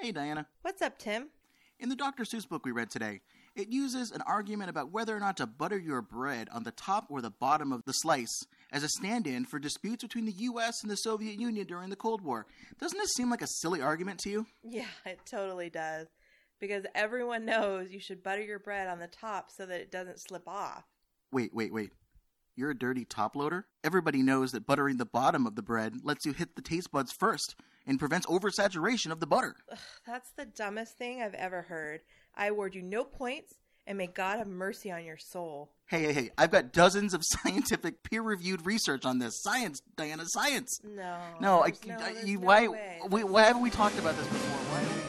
Hey, Diana. What's up, Tim? In the Dr. Seuss book we read today, it uses an argument about whether or not to butter your bread on the top or the bottom of the slice as a stand in for disputes between the U.S. and the Soviet Union during the Cold War. Doesn't this seem like a silly argument to you? Yeah, it totally does. Because everyone knows you should butter your bread on the top so that it doesn't slip off. Wait, wait, wait. You're a dirty top loader? Everybody knows that buttering the bottom of the bread lets you hit the taste buds first and prevents oversaturation of the butter. Ugh, that's the dumbest thing I've ever heard. I award you no points, and may God have mercy on your soul. Hey, hey, hey, I've got dozens of scientific peer reviewed research on this. Science, Diana, science. No. No, I, no, I- you, no why, why haven't we talked about this before? Why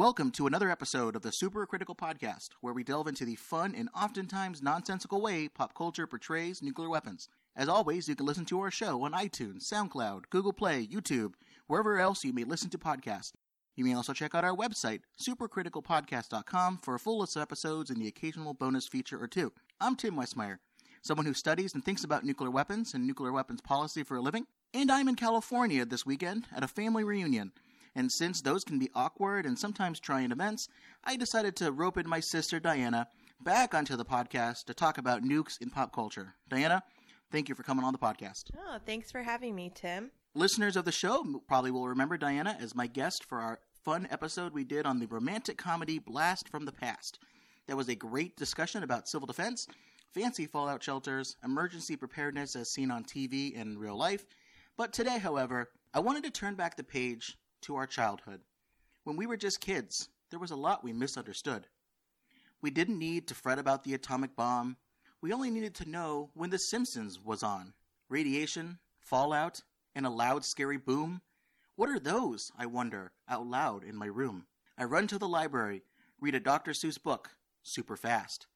Welcome to another episode of the Super Critical Podcast, where we delve into the fun and oftentimes nonsensical way pop culture portrays nuclear weapons. As always, you can listen to our show on iTunes, SoundCloud, Google Play, YouTube, wherever else you may listen to podcasts. You may also check out our website, supercriticalpodcast.com, for a full list of episodes and the occasional bonus feature or two. I'm Tim Westmyer, someone who studies and thinks about nuclear weapons and nuclear weapons policy for a living. And I'm in California this weekend at a family reunion. And since those can be awkward and sometimes trying events, I decided to rope in my sister Diana back onto the podcast to talk about nukes in pop culture. Diana, thank you for coming on the podcast. Oh, thanks for having me, Tim. Listeners of the show probably will remember Diana as my guest for our fun episode we did on the romantic comedy Blast from the Past. That was a great discussion about civil defense, fancy fallout shelters, emergency preparedness as seen on TV and in real life. But today, however, I wanted to turn back the page to our childhood. When we were just kids, there was a lot we misunderstood. We didn't need to fret about the atomic bomb. We only needed to know when The Simpsons was on. Radiation, fallout, and a loud, scary boom. What are those, I wonder, out loud in my room? I run to the library, read a Dr. Seuss book, super fast.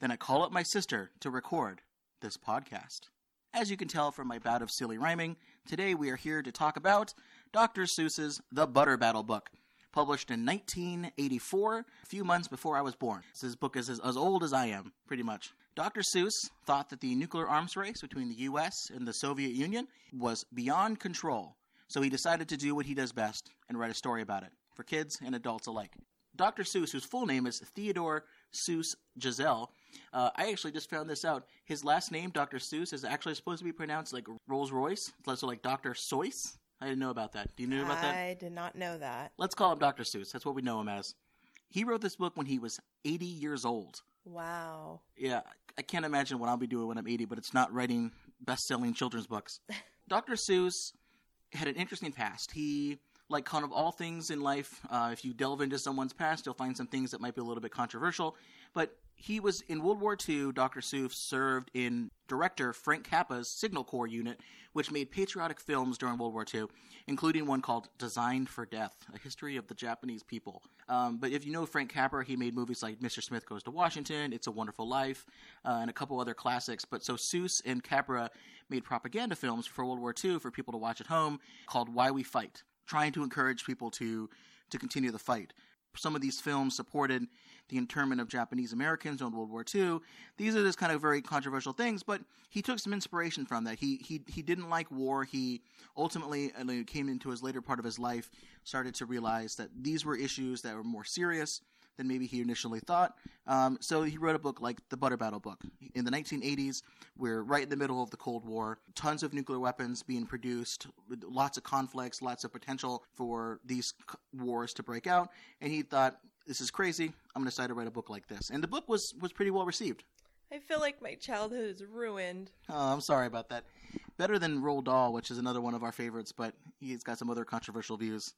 Then I call up my sister to record this podcast. As you can tell from my bout of silly rhyming, today we are here to talk about Dr. Seuss's The Butter Battle book, published in 1984, a few months before I was born. This book is as, as old as I am, pretty much. Dr. Seuss thought that the nuclear arms race between the US and the Soviet Union was beyond control, so he decided to do what he does best and write a story about it, for kids and adults alike. Dr. Seuss, whose full name is Theodor Seuss Geisel, uh, I actually just found this out. His last name, Dr. Seuss, is actually supposed to be pronounced like Rolls Royce, so like Dr. Seuss. I didn't know about that. Do you know about that? I did not know that. Let's call him Dr. Seuss. That's what we know him as. He wrote this book when he was 80 years old. Wow. Yeah, I can't imagine what I'll be doing when I'm 80, but it's not writing best selling children's books. Dr. Seuss had an interesting past. He, like kind of all things in life, uh, if you delve into someone's past, you'll find some things that might be a little bit controversial. But he was in World War II. Dr. Seuss served in director Frank Capra's Signal Corps unit, which made patriotic films during World War II, including one called Designed for Death, a history of the Japanese people. Um, but if you know Frank Capra, he made movies like Mr. Smith Goes to Washington, It's a Wonderful Life, uh, and a couple other classics. But so Seuss and Capra made propaganda films for World War II for people to watch at home called Why We Fight, trying to encourage people to to continue the fight. Some of these films supported the internment of Japanese Americans during World War II. These are just kind of very controversial things, but he took some inspiration from that. He he he didn't like war. He ultimately, came into his later part of his life, started to realize that these were issues that were more serious than maybe he initially thought. Um, so he wrote a book like the Butter Battle book. In the 1980s, we're right in the middle of the Cold War. Tons of nuclear weapons being produced, lots of conflicts, lots of potential for these wars to break out. And he thought, this is crazy. I'm going to decide to write a book like this. And the book was, was pretty well received. I feel like my childhood is ruined. Oh, I'm sorry about that. Better than Roald Dahl, which is another one of our favorites, but he's got some other controversial views.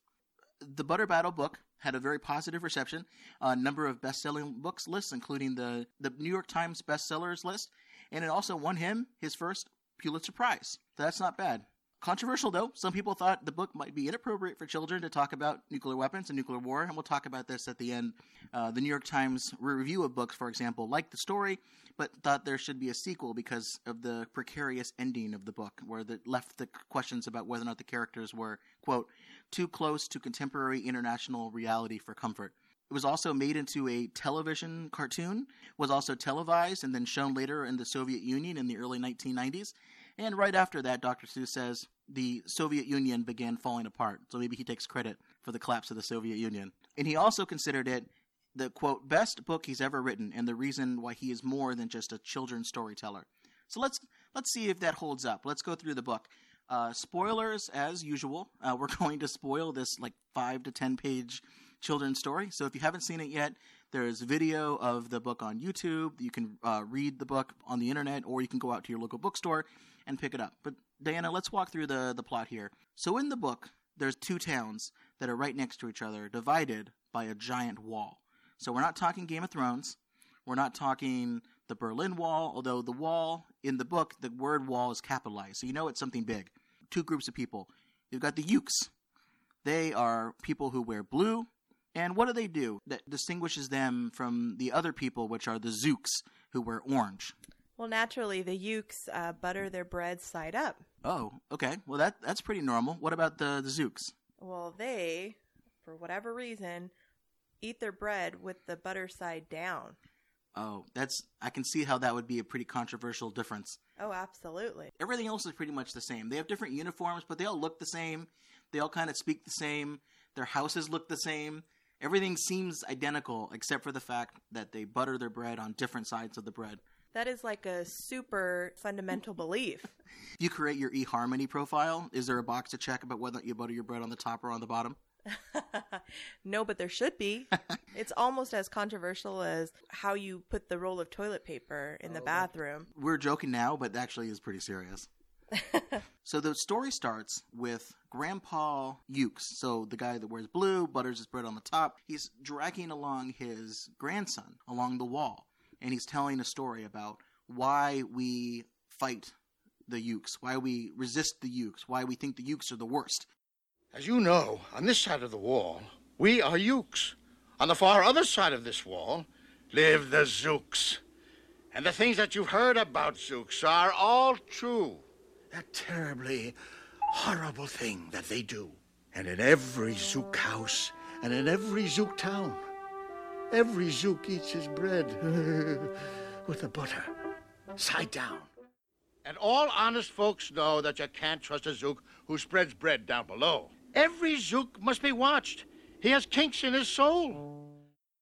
The Butter Battle book had a very positive reception. A number of best-selling books lists, including the the New York Times bestsellers list, and it also won him his first Pulitzer Prize. That's not bad. Controversial though, some people thought the book might be inappropriate for children to talk about nuclear weapons and nuclear war, and we'll talk about this at the end. Uh, the New York Times review of books, for example, liked the story, but thought there should be a sequel because of the precarious ending of the book, where it left the questions about whether or not the characters were, quote, too close to contemporary international reality for comfort. It was also made into a television cartoon, was also televised and then shown later in the Soviet Union in the early 1990s. And right after that, Dr. Seuss says the Soviet Union began falling apart. So maybe he takes credit for the collapse of the Soviet Union. And he also considered it the quote best book he's ever written and the reason why he is more than just a children's storyteller. So let's let's see if that holds up. Let's go through the book. Uh, spoilers as usual. Uh, we're going to spoil this like five to ten page children's story. So if you haven't seen it yet, there's video of the book on YouTube. You can uh, read the book on the internet, or you can go out to your local bookstore and pick it up. But Diana, let's walk through the the plot here. So in the book, there's two towns that are right next to each other, divided by a giant wall. So we're not talking Game of Thrones. We're not talking the Berlin Wall, although the wall in the book, the word wall is capitalized. So you know it's something big. Two groups of people. You've got the Yooks. They are people who wear blue. And what do they do that distinguishes them from the other people, which are the Zooks, who wear orange? Well, naturally, the Yooks uh, butter their bread side up. Oh, okay. Well, that that's pretty normal. What about the, the Zooks? Well, they, for whatever reason, eat their bread with the butter side down. Oh, that's I can see how that would be a pretty controversial difference. Oh, absolutely. Everything else is pretty much the same. They have different uniforms, but they all look the same. They all kind of speak the same. Their houses look the same. Everything seems identical except for the fact that they butter their bread on different sides of the bread. That is like a super fundamental belief. You create your eHarmony profile, is there a box to check about whether you butter your bread on the top or on the bottom? no, but there should be. it's almost as controversial as how you put the roll of toilet paper in the oh, bathroom. We're joking now, but actually is pretty serious. so the story starts with Grandpa Yooks, so the guy that wears blue, butters his bread on the top. He's dragging along his grandson along the wall, and he's telling a story about why we fight the Yooks, why we resist the Yooks, why we think the Yooks are the worst. As you know, on this side of the wall, we are Yooks. On the far other side of this wall live the Zooks. And the things that you've heard about Zooks are all true. That terribly horrible thing that they do. And in every Zook house and in every Zook town, every Zook eats his bread with the butter, side down. And all honest folks know that you can't trust a Zook who spreads bread down below. Every Zook must be watched. He has kinks in his soul.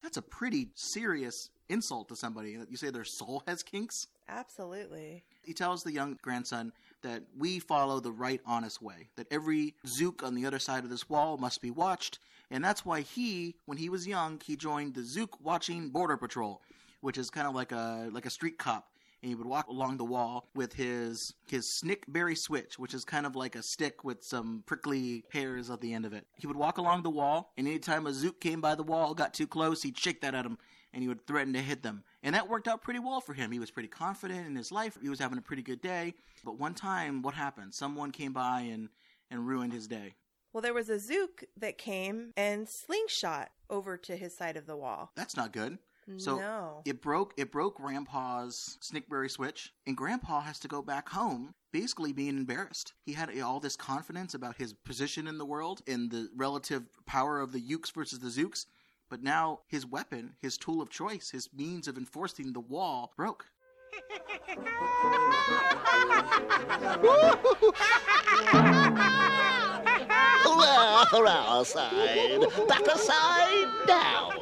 That's a pretty serious insult to somebody that you say their soul has kinks. Absolutely. He tells the young grandson that we follow the right, honest way, that every Zook on the other side of this wall must be watched, and that's why he, when he was young, he joined the Zook Watching Border Patrol, which is kind of like a like a street cop and he would walk along the wall with his his snickberry switch, which is kind of like a stick with some prickly hairs at the end of it. He would walk along the wall, and anytime a zook came by the wall, got too close, he'd shake that at him, and he would threaten to hit them. And that worked out pretty well for him. He was pretty confident in his life. He was having a pretty good day. But one time, what happened? Someone came by and and ruined his day. Well, there was a zook that came and slingshot over to his side of the wall. That's not good. So no. it broke it broke Grandpa's Snickberry switch, and Grandpa has to go back home, basically being embarrassed. He had all this confidence about his position in the world and the relative power of the Yooks versus the Zooks, but now his weapon, his tool of choice, his means of enforcing the wall broke. Hurrah, hurrah, side. Back aside, down.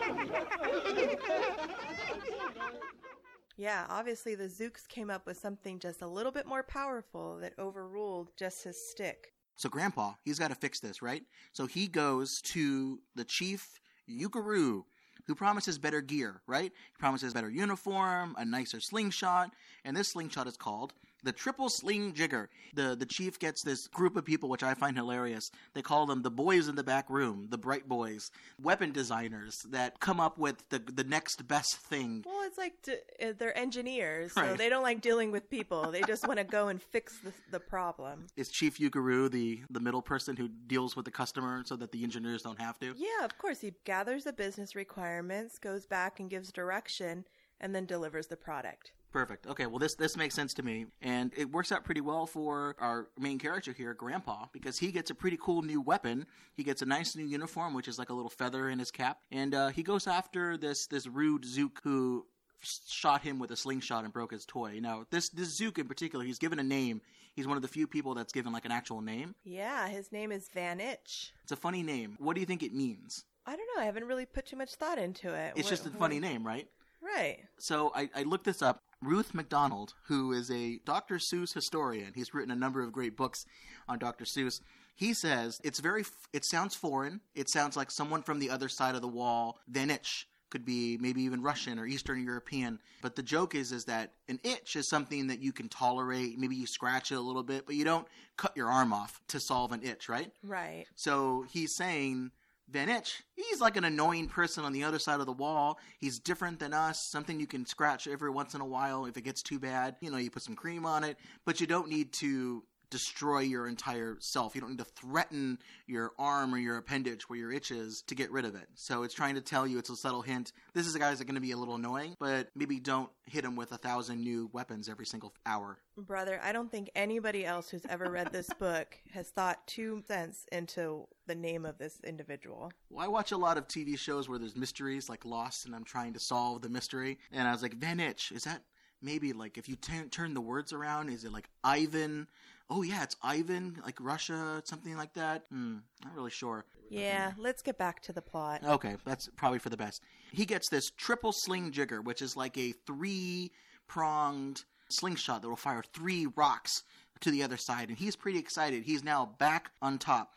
Yeah, obviously the Zooks came up with something just a little bit more powerful that overruled just his stick. So Grandpa, he's got to fix this, right? So he goes to the chief Yookeroo, who promises better gear, right? He promises better uniform, a nicer slingshot, and this slingshot is called The triple sling jigger. The the chief gets this group of people, which I find hilarious. They call them the boys in the back room, the bright boys, weapon designers that come up with the the next best thing. Well, it's like d- uh, they're engineers, so Right. they don't like dealing with people. They just want to go and fix the, the problem. Is Chief Yookeroo the the middle person who deals with the customer so that the engineers don't have to? Yeah, of course. He gathers the business requirements, goes back and gives direction, and then delivers the product. Perfect. Okay, well this this makes sense to me, and it works out pretty well for our main character here, Grandpa, because he gets a pretty cool new weapon. He gets a nice new uniform, which is like a little feather in his cap, and uh, he goes after this this rude Zook who shot him with a slingshot and broke his toy. Now this this Zook in particular, he's given a name. He's one of the few people that's given like an actual name. Yeah, his name is Van Itch. It's a funny name. What do you think it means? I don't know. I haven't really put too much thought into it. It's What- just a what- funny name, right? Right. So I, I looked this up. Ruth MacDonald, who is a Dr. Seuss historian, he's written a number of great books on Dr. Seuss. He says it's very, it sounds foreign. It sounds like someone from the other side of the wall. Then itch could be maybe even Russian or Eastern European. But the joke is, is that an itch is something that you can tolerate. Maybe you scratch it a little bit, but you don't cut your arm off to solve an itch, right? Right. So he's saying Van Itch, he's like an annoying person on the other side of the wall. He's different than us, something you can scratch every once in a while if it gets too bad. You know, you put some cream on it, but you don't need to destroy your entire self. You don't need to threaten your arm or your appendage where your itch is to get rid of it. So it's trying to tell you it's a subtle hint. This is a guy that's going to be a little annoying, but maybe don't hit him with a thousand new weapons every single hour. Brother, I don't think anybody else who's ever read this book has thought two cents into the name of this individual. Well, I watch a lot of TV shows where there's mysteries like Lost, and I'm trying to solve the mystery. And I was like, Van Itch, is that maybe like if you t- turn the words around, is it like Ivan? Oh yeah, it's Ivan, like Russia, something like that. Hmm, not really sure. Yeah, let's get back to the plot. Okay, that's probably for the best. He gets this triple sling jigger, which is like a three pronged slingshot that will fire three rocks to the other side, and he's pretty excited. He's now back on top.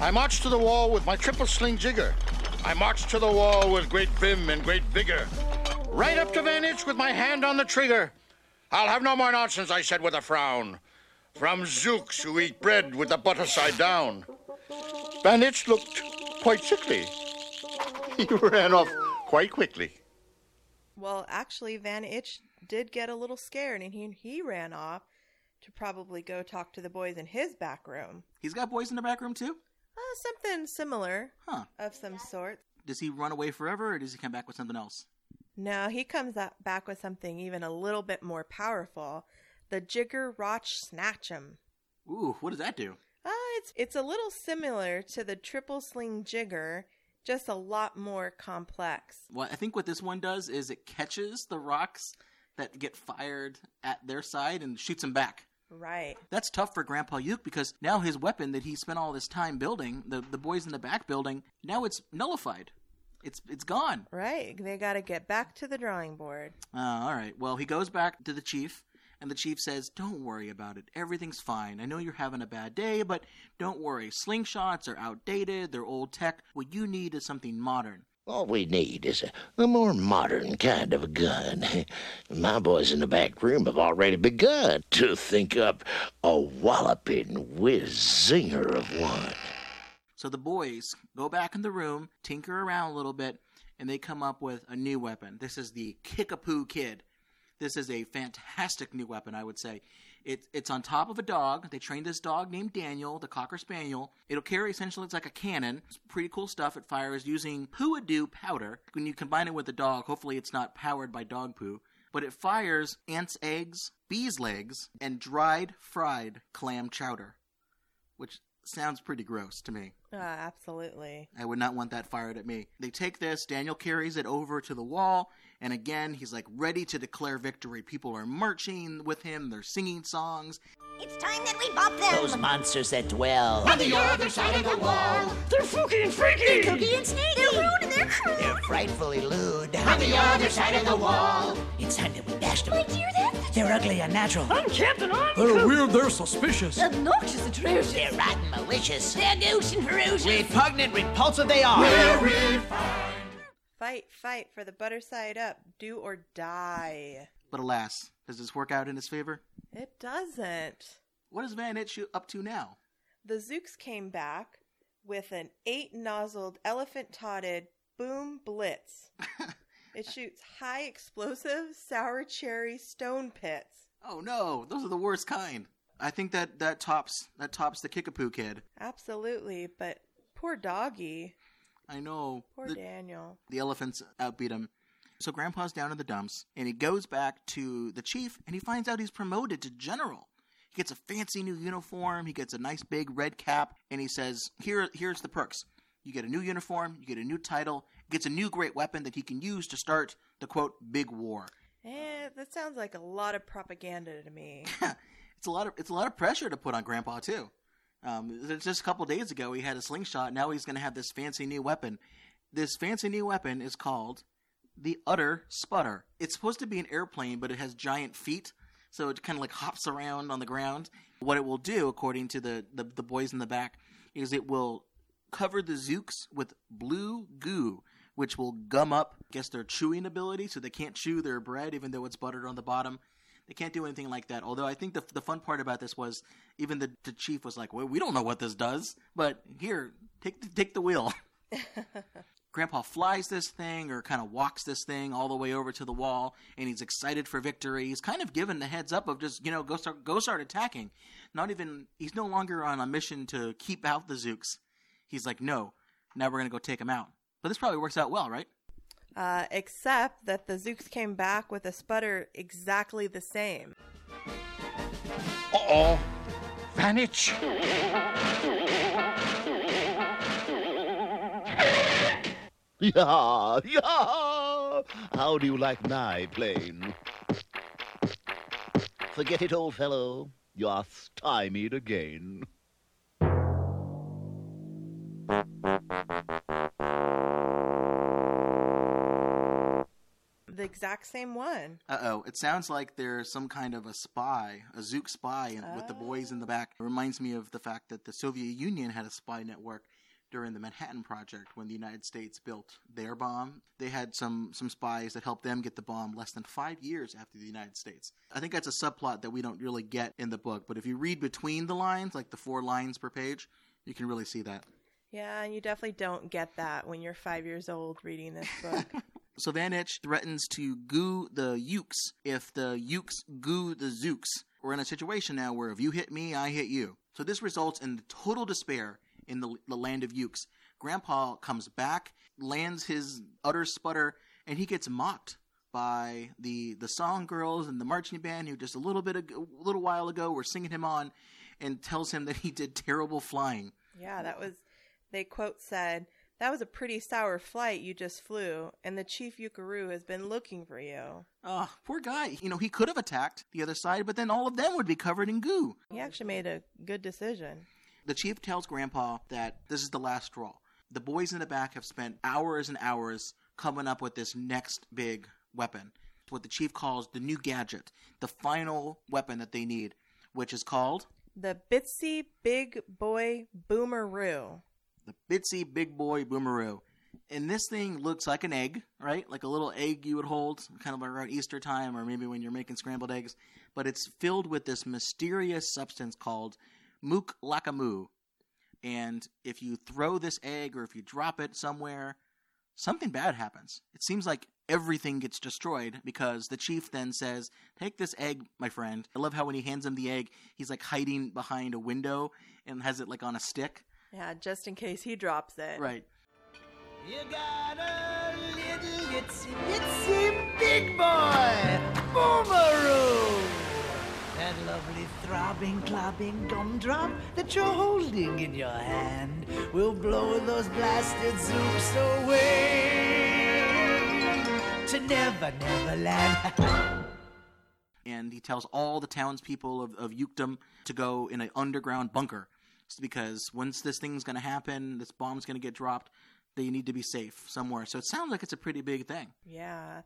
I march to the wall with my triple sling jigger. I march to the wall with great vim and great vigor. Right up to Van Itch with my hand on the trigger. I'll have no more nonsense, I said with a frown. From Zooks who eat bread with the butter side down. Van Itch looked quite sickly. He ran off quite quickly. Well, actually, Van Itch did get a little scared and he, he ran off to probably go talk to the boys in his back room. He's got boys in the back room too? Uh, something similar Huh. of some sort. Does he run away forever or does he come back with something else? No, he comes up back with something even a little bit more powerful. The Jigger Rock Snatch'em. Ooh, what does that do? Uh, it's it's a little similar to the triple sling jigger, just a lot more complex. Well, I think what this one does is it catches the rocks that get fired at their side and shoots them back. Right. That's tough for Grandpa Yook because now his weapon that he spent all this time building, the the boys in the back building, now it's nullified. It's it's gone. Right. They got to get back to the drawing board. Uh, all right. Well, he goes back to the chief, and the chief says, "Don't worry about it. Everything's fine. I know you're having a bad day, but don't worry. Slingshots are outdated. They're old tech. What you need is something modern." All we need is a, a more modern kind of a gun. My boys in the back room have already begun to think up a walloping whiz zinger of one. So the boys go back in the room, tinker around a little bit, and they come up with a new weapon. This is the Kickapoo Kid. This is a fantastic new weapon, I would say. It, it's on top of a dog. They trained this dog named Daniel, the Cocker Spaniel. It'll carry essentially, it's like a cannon. It's pretty cool stuff. It fires using Poo-a-Doo powder. When you combine it with the dog, hopefully it's not powered by dog poo. But it fires ants' eggs, bees' legs, and dried fried clam chowder, which sounds pretty gross to me. Uh, absolutely. I would not want that fired at me. They take this, Daniel carries it over to the wall, and again, he's like ready to declare victory. People are marching with him, they're singing songs. It's time that we bop them. Those monsters that dwell. on the other side of the wall. They're fooky and freaky. They're cookie and sneaky. They're rude and they're cruel. They're frightfully lewd. On the other side of the wall. It's time that we dashed them. My dear, that's They're ugly, unnatural. I'm Captain Uncool. They're weird, they're suspicious. obnoxious, atrocious. They're rotten, malicious. They're gauche and ferocious. Repugnant, repulsive they are. We're refined. Fight, fight for the butter side up. Do or die. But alas, does this work out in his favor? It doesn't. What is Van Itch up to now? The Zooks came back with an eight nozzled, elephant toted boom blitz. it shoots high explosive sour cherry stone pits. Oh no, those are the worst kind. I think that that tops that tops the Kickapoo kid. Absolutely, but poor doggy. I know. Poor the, Daniel. the elephants outbeat him. So Grandpa's down in the dumps, and he goes back to the chief, and he finds out he's promoted to general. He gets a fancy new uniform. He gets a nice big red cap, and he says, "Here, here's the perks. You get a new uniform. You get a new title. Gets a new great weapon that he can use to start the quote big war." Eh, that sounds like a lot of propaganda to me. it's a lot of it's a lot of pressure to put on Grandpa too. Um, just a couple days ago, he had a slingshot. Now he's going to have this fancy new weapon. This fancy new weapon is called the Utter Sputter. It's supposed to be an airplane, but it has giant feet, so it kind of like hops around on the ground. What it will do, according to the, the, the boys in the back, is it will cover the Zooks with blue goo, which will gum up, I guess, their chewing ability, so they can't chew their bread, even though it's buttered on the bottom. They can't do anything like that. Although I think the the fun part about this was even the, the chief was like, "Well, we don't know what this does, but here, take the, take the wheel." Grandpa flies this thing or kind of walks this thing all the way over to the wall, and he's excited for victory. He's kind of given the heads up of just you know go start go start attacking. Not even he's no longer on a mission to keep out the Zooks. He's like, no, now we're gonna go take them out. But this probably works out well, right? Uh, except that the Zooks came back with a sputter exactly the same. Uh-oh. Van Itch. Yeah, yeah. How do you like my plane? Forget it, old fellow. You're stymied again. Exact same one. Uh oh, it sounds like there's some kind of a spy, a Zook spy, in- with the boys in the back. It reminds me of the fact that the Soviet Union had a spy network during the Manhattan Project when the United States built their bomb. They had some some spies that helped them get the bomb less than five years after the United States. I think that's a subplot that we don't really get in the book, but if you read between the lines, like the four lines per page, you can really see that. Yeah, and you definitely don't get that when you're five years old reading this book. So Van Itch threatens to goo the Yooks if the Yooks goo the Zooks. We're in a situation now where if you hit me, I hit you. So this results in total despair in the, the land of Yooks. Grandpa comes back, lands his utter sputter, and he gets mocked by the the song girls and the marching band who just a little bit ago, a little while ago were singing him on, and tells him that he did terrible flying. yeah, that was. They quote said, "That was a pretty sour flight you just flew, and the chief Yookeroo has been looking for you." Oh, poor guy. You know, he could have attacked the other side, but then all of them would be covered in goo. He actually made a good decision. The chief tells Grandpa that this is the last straw. The boys in the back have spent hours and hours coming up with this next big weapon. What the chief calls the new gadget, the final weapon that they need, which is called The Bitsy Big Boy Boomeroo. The Bitsy Big Boy Boomeroo. And this thing looks like an egg, right? Like a little egg you would hold kind of around Easter time or maybe when you're making scrambled eggs. But it's filled with this mysterious substance called Moo Laka Moo. And if you throw this egg or if you drop it somewhere, something bad happens. It seems like everything gets destroyed because the chief then says, Take this egg, my friend. I love how when he hands him the egg, he's like hiding behind a window and has it like on a stick. Yeah, just in case he drops it. Right. You got a little itsy bitsy big boy, Boomeroo. That lovely throbbing, clobbing gumdrop that you're holding in your hand will blow those blasted zooks away to Never Never Land. and he tells all the townspeople of, of Ukdom to go in an underground bunker. Because once this thing's going to happen, this bomb's going to get dropped, they need to be safe somewhere. So it sounds like it's a pretty big thing. Yeah,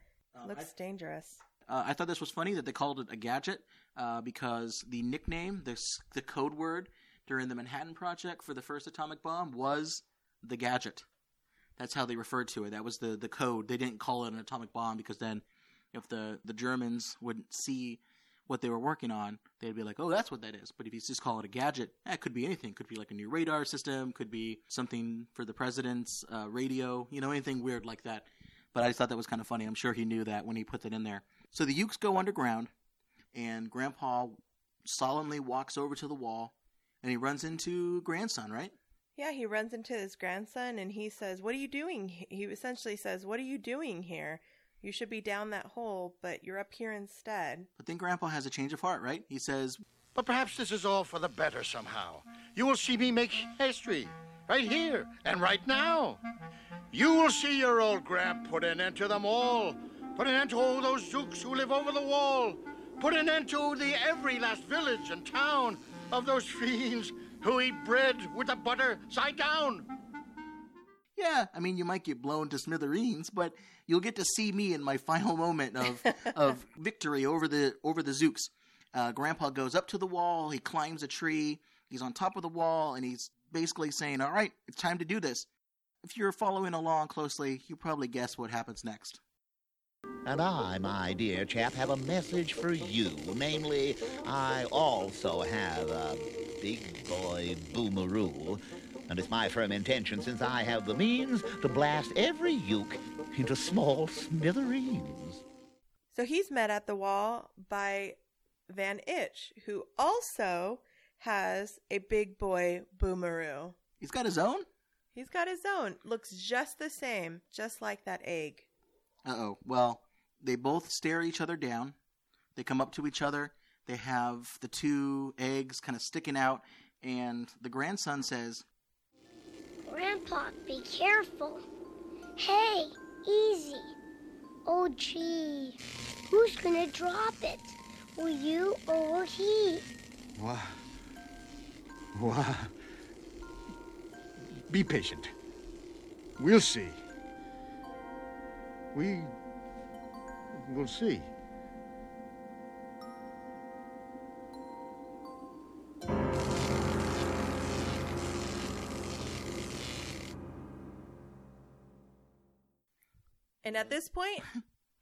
looks dangerous. Uh, I thought this was funny that they called it a gadget uh, because the nickname, the, the code word during the Manhattan Project for the first atomic bomb was the gadget. That's how they referred to it. That was the, the code. They didn't call it an atomic bomb because then if the the Germans wouldn't see what they were working on, they'd be like, "Oh, that's what that is." But if you just call it a gadget, eh, it could be anything. Could be like a new radar system. Could be something for the president's uh, radio. You know, anything weird like that. But I just thought that was kind of funny. I'm sure he knew that when he put that in there. So the Yooks go underground, and Grandpa solemnly walks over to the wall, and he runs into grandson. Right? Yeah, he runs into his grandson and he says, What are you doing? He essentially says, What are you doing here? You should be down that hole, but you're up here instead. But then Grandpa has a change of heart. Right? He says, But perhaps this is all for the better somehow. You will see me make history right here and right now. You will see your old Gramp put an end to them all. Put an end to all those Zooks who live over the wall. Put an end to the every last village and town of those fiends who eat bread with the butter side down. Yeah, I mean, you might get blown to smithereens, but you'll get to see me in my final moment of of victory over the over the Zooks. Uh, Grandpa goes up to the wall. He climbs a tree. He's on top of the wall, and he's basically saying, "All right, it's time to do this." If you're following along closely, you probably guess what happens next. And I, my dear chap, have a message for you. Namely, I also have a big boy boomeroo. And it's my firm intention, since I have the means, to blast every yook into small smithereens. So he's met at the wall by Van Itch, who also has a big boy boomeroo. He's got his own. He's got his own. Looks just the same, just like that egg. Uh oh. Well, they both stare each other down. They come up to each other. They have the two eggs kind of sticking out, and the grandson says, Grandpa, be careful. Hey, easy. Oh, gee. Who's gonna drop it? Will you or will he? Why? Why? Be patient. We'll see. We will see. And at this point,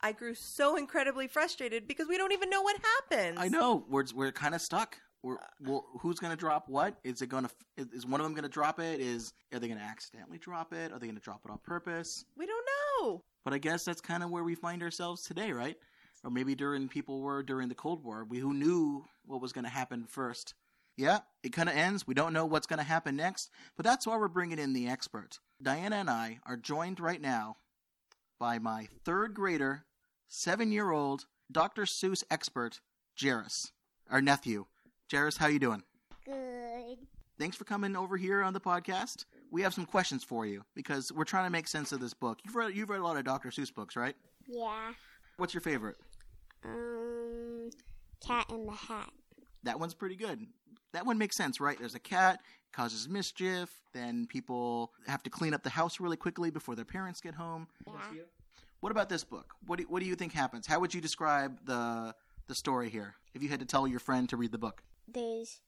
I grew so incredibly frustrated because we don't even know what happens. I know we're we're kind of stuck. We're, well, who's going to drop what? Is it going to? Is one of them going to drop it? Is are they going to accidentally drop it? Are they going to drop it on purpose? We don't know. But I guess that's kind of where we find ourselves today, right? Or maybe during people were during the Cold War. We who knew what was going to happen first. Yeah, it kind of ends. We don't know what's going to happen next, but that's why we're bringing in the expert. Diana and I are joined right now by my third grader, seven year old Dr. Seuss expert, Jairus, our nephew. Jairus, how you doing? Good. Thanks for coming over here on the podcast. We have some questions for you because we're trying to make sense of this book. You've read you've read a lot of Dr. Seuss books, right? Yeah. What's your favorite? Um, Cat in the Hat. That one's pretty good. That one makes sense, right? There's a cat, causes mischief, then people have to clean up the house really quickly before their parents get home. Yeah. What about this book? What do, what do you think happens? How would you describe the the story here if you had to tell your friend to read the book? There's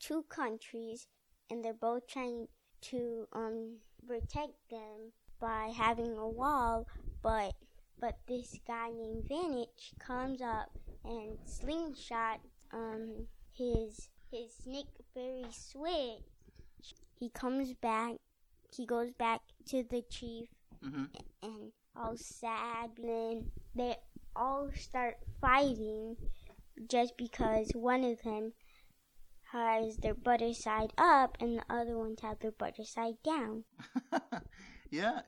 two countries, and they're both trying to um protect them by having a wall, but but this guy named Van Itch comes up and slingshot um his his snake berry switch. He comes back. He goes back to the chief hmm and all sad. Then they all start fighting just because one of them has their butter side up and the other ones have their butter side down. yeah.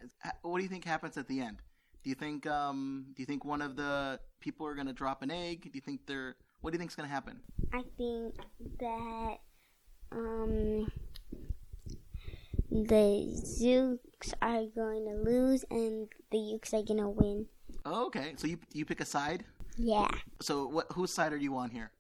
What do you think happens at the end? Do you think um do you think one of the people are going to drop an egg? Do you think they're what do you think is going to happen? I think that um the Zooks are going to lose and the Yooks are going to win. Oh, okay. So you you pick a side. Yeah, So what whose side are you on here?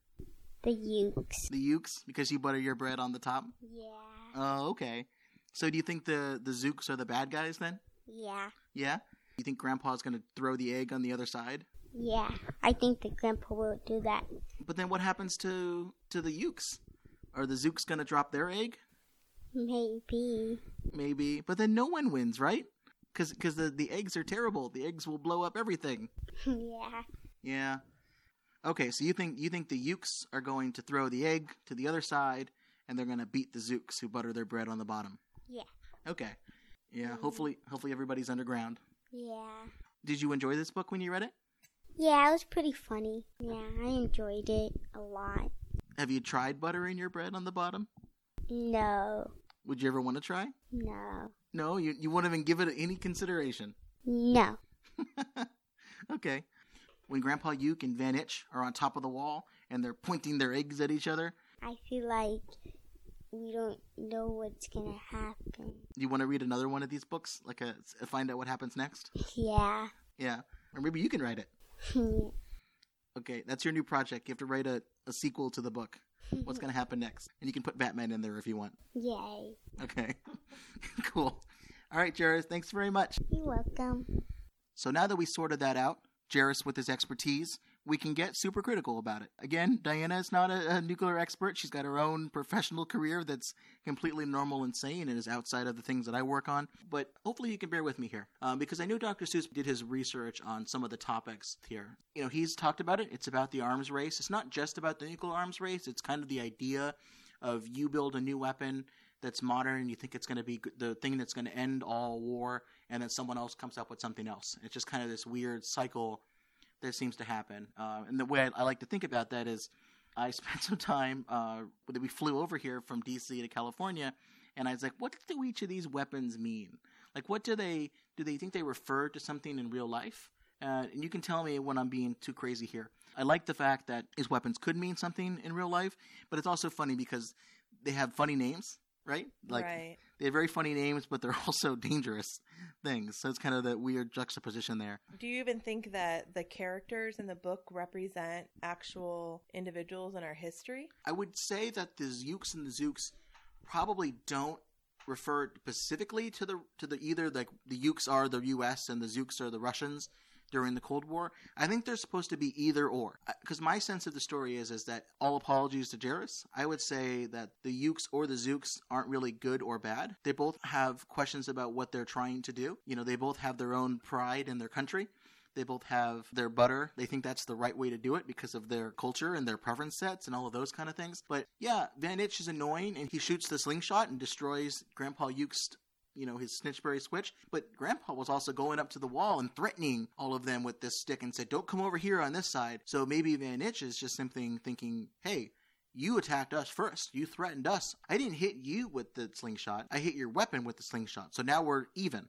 the Yooks. The Yooks because you butter your bread on the top. Yeah, Oh, okay. So do you think the the Zooks are the bad guys then? yeah, Yeah. You think Grandpa's going to throw the egg on the other side? Yeah. I think the Grandpa will do that. But then what happens to to the Yooks? Are the Zooks going to drop their egg? Maybe. Maybe. But then no one wins, right? because the the eggs are terrible. The eggs will blow up everything. yeah. Yeah. Okay, so you think you think the Yooks are going to throw the egg to the other side, and they're going to beat the Zooks who butter their bread on the bottom. Yeah. Okay. Yeah. Mm-hmm. Hopefully, hopefully everybody's underground. Yeah. Did you enjoy this book when you read it? Yeah, it was pretty funny. Yeah, I enjoyed it a lot. Have you tried buttering your bread on the bottom? No. Would you ever want to try? No. No, you you won't even give it any consideration. No. Okay. When Grandpa Yook and Van Itch are on top of the wall and they're pointing their eggs at each other, I feel like we don't know what's gonna happen. you want to read another one of these books, like uh, a, find out what happens next. Yeah. Yeah, or maybe you can write it. Okay, that's your new project. You have to write a, a sequel to the book. What's mm-hmm. going to happen next? And you can put Batman in there if you want. Yay. Okay, cool. All right, Jairus, thanks very much. You're welcome. So now that we sorted that out, Jairus with his expertise, we can get super critical about it. Again, Diana is not a, a nuclear expert. She's got her own professional career that's completely normal and sane and is outside of the things that I work on. But hopefully you can bear with me here um, because I know Dr. Seuss did his research on some of the topics here. You know, he's talked about it. It's about the arms race. It's not just about the nuclear arms race. It's kind of the idea of you build a new weapon that's modern and you think it's going to be the thing that's going to end all war and then someone else comes up with something else. It's just kind of this weird cycle that seems to happen. Uh, and the way I, like to think about that is I spent some time, uh, we flew over here from DC to California, and I was like, what do each of these weapons mean? Like, what do they, do they think they refer to something in real life? Uh, and you can tell me when I'm being too crazy here. I like the fact that his weapons could mean something in real life, but it's also funny because they have funny names right? Like right. They have very funny names, but they're also dangerous things. So it's kind of that weird juxtaposition there. Do you even think that the characters in the book represent actual individuals in our history? I would say that the Zooks and the Zooks probably don't refer specifically to the to the either like the Yooks are the U.S. and the Zooks are the Russians during the Cold War. I think they're supposed to be either or. Because my sense of the story is is that all apologies to Jairus. I would say that the Yooks or the Zooks aren't really good or bad. They both have questions about what they're trying to do. You know, they both have their own pride in their country. They both have their butter. They think that's the right way to do it because of their culture and their preference sets and all of those kind of things. But yeah, Van Itch is annoying and he shoots the slingshot and destroys Grandpa Yook's you know, his snitchberry switch. But Grandpa was also going up to the wall and threatening all of them with this stick and said, don't come over here on this side. So maybe Van Itch is just simply thinking, hey, you attacked us first. You threatened us. I didn't hit you with the slingshot. I hit your weapon with the slingshot. So now we're even.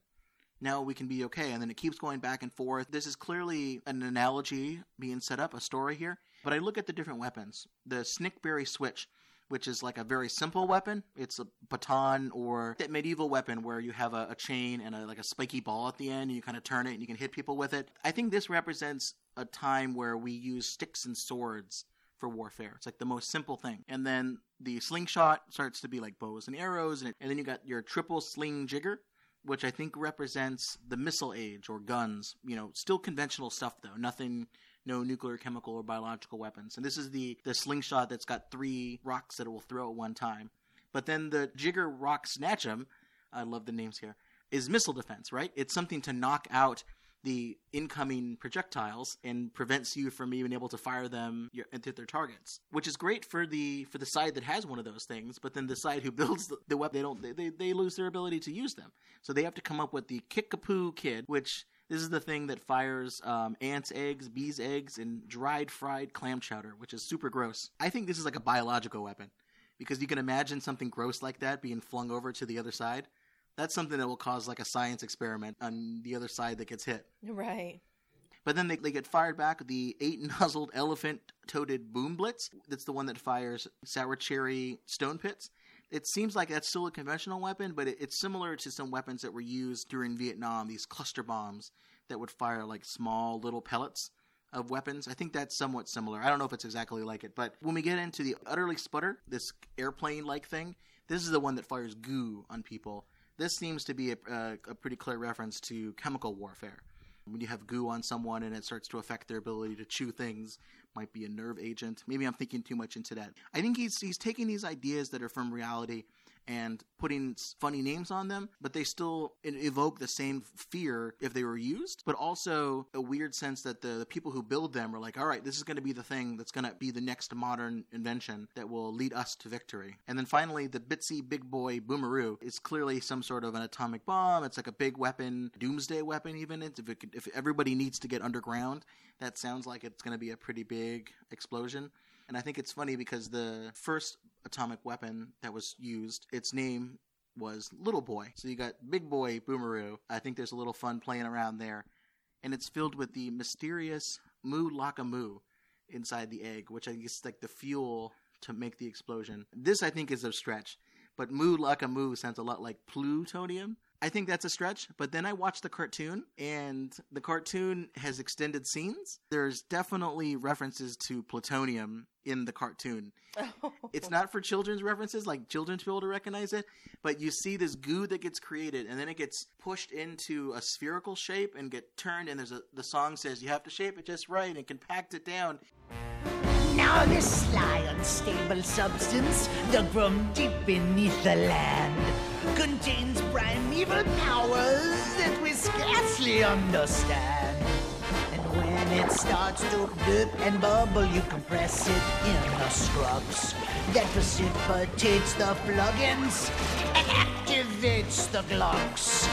Now we can be okay. And then it keeps going back and forth. This is clearly an analogy being set up, a story here. But I look at the different weapons. The Snickberry switch which is like a very simple weapon. It's a baton or that medieval weapon where you have a, a chain and a, like a spiky ball at the end and you kind of turn it and you can hit people with it. I think this represents a time where we use sticks and swords for warfare. It's like the most simple thing. And then the slingshot starts to be like bows and arrows, and, it, and then you got your triple sling jigger, which I think represents the missile age or guns. You know, still conventional stuff though, nothing no nuclear, chemical, or biological weapons. And this is the, the slingshot that's got three rocks that it will throw at one time. But then the Jigger Rock Snatchem, I love the names here, is missile defense, right? It's something to knock out the incoming projectiles and prevents you from even able to fire them into their targets, which is great for the for the side that has one of those things. But then the side who builds the, the weapon, they don't they, they lose their ability to use them. So they have to come up with the Kickapoo Kid, which this is the thing that fires um, ants' eggs, bees' eggs, and dried fried clam chowder, which is super gross. I think this is like a biological weapon because you can imagine something gross like that being flung over to the other side. That's something that will cause like a science experiment on the other side that gets hit. Right. But then they, they get fired back with the eight nozzled elephant toted boom blitz. That's the one that fires sour cherry stone pits it seems like that's still a conventional weapon, but it, it's similar to some weapons that were used during Vietnam, these cluster bombs that would fire like small little pellets of weapons. I think that's somewhat similar. I don't know if it's exactly like it, but when we get into the utterly sputter, this airplane like thing, this is the one that fires goo on people. This seems to be a, a, a pretty clear reference to chemical warfare when you have goo on someone and it starts to affect their ability to chew things might be a nerve agent. Maybe I'm thinking too much into that. I think he's he's taking these ideas that are from reality and putting funny names on them, but they still evoke the same fear if they were used, but also a weird sense that the, the people who build them are like, all right, this is going to be the thing that's going to be the next modern invention that will lead us to victory. And then finally, the Bitsy Big Boy Boomeroo is clearly some sort of an atomic bomb. It's like a big weapon, doomsday weapon, even. It's, if, it could, if everybody needs to get underground, that sounds like it's going to be a pretty big explosion. And I think it's funny because the first atomic weapon that was used, its name was Little Boy. So you got Big Boy Boomeroo. I think there's a little fun playing around there. And it's filled with the mysterious Moo Laka Moo inside the egg, which I guess is like the fuel to make the explosion. This I think is a stretch, but Moo Laka Moo sounds a lot like plutonium. I think that's a stretch, but then I watched the cartoon, and the cartoon has extended scenes. There's definitely references to plutonium in the cartoon. It's not for children's references, like children to be able to recognize it, but you see this goo that gets created, and then it gets pushed into a spherical shape and get turned. And there's a the song says you have to shape it just right and compact it down. Now this sly, unstable substance, dug from deep beneath the land, contains primeval powers that we scarcely understand. And when it starts to dip and bubble, you compress it in the scrubs. That precipitates the plugins and activates the glocks.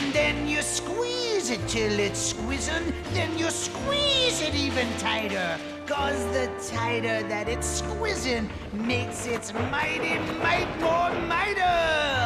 And then you squeeze it till it's squeezing, then you squeeze it even tighter. Cause the tighter that it's squeezing makes its mighty might more mighter.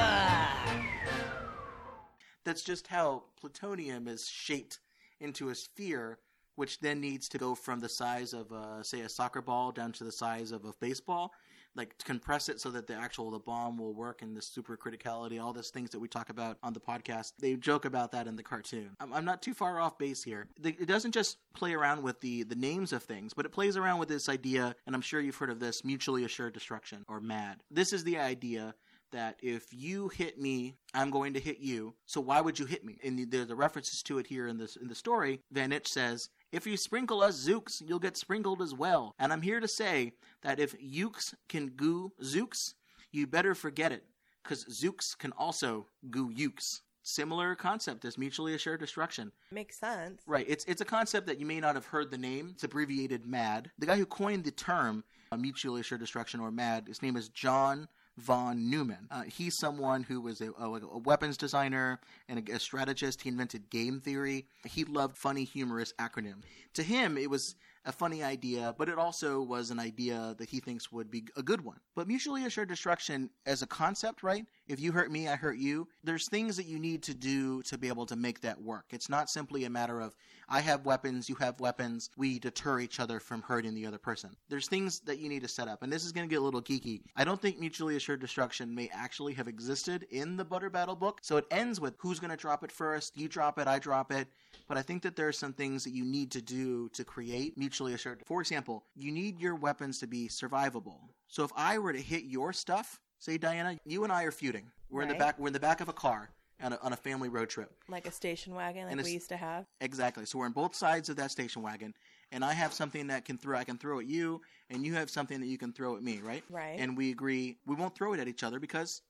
That's just how plutonium is shaped into a sphere, which then needs to go from the size of, uh, say, a soccer ball down to the size of a baseball. Like to compress it so that the actual the bomb will work and the super criticality, all those things that we talk about on the podcast. They joke about that in the cartoon. I'm, I'm not too far off base here. The, it doesn't just play around with the the names of things, but it plays around with this idea, and I'm sure you've heard of this: mutually assured destruction or MAD. This is the idea that if you hit me, I'm going to hit you. So why would you hit me? And there's the references to it here in this in the story. Van Itch says, "If you sprinkle us Zooks, you'll get sprinkled as well." And I'm here to say that if Yooks can goo Zooks, you better forget it, because Zooks can also goo Yooks. Similar concept as mutually assured destruction. Makes sense. Right. It's it's a concept that you may not have heard the name. It's abbreviated MAD. The guy who coined the term uh, mutually assured destruction or MAD, his name is John von Neumann. Uh, he's someone who was a, a, a weapons designer and a, a strategist. He invented game theory. He loved funny, humorous acronym. To him, it was a funny idea, but it also was an idea that he thinks would be a good one. But mutually assured destruction as a concept, right? If you hurt me, I hurt you. There's things that you need to do to be able to make that work. It's not simply a matter of I have weapons, you have weapons, we deter each other from hurting the other person. There's things that you need to set up, and this is going to get a little geeky. I don't think mutually assured destruction may actually have existed in the Butter Battle book, so it ends with who's going to drop it first, you drop it, I drop it. But I think that there are some things that you need to do to create assured. For example, you need your weapons to be survivable. So if I were to hit your stuff, say Diana, you and I are feuding. We're in the back. We're in the back of a car on a, on a family road trip. Like a station wagon, like we used to have. Exactly. So we're on both sides of that station wagon, and I have something that can throw. I can throw at you, and you have something that you can throw at me, right? Right. And we agree we won't throw it at each other because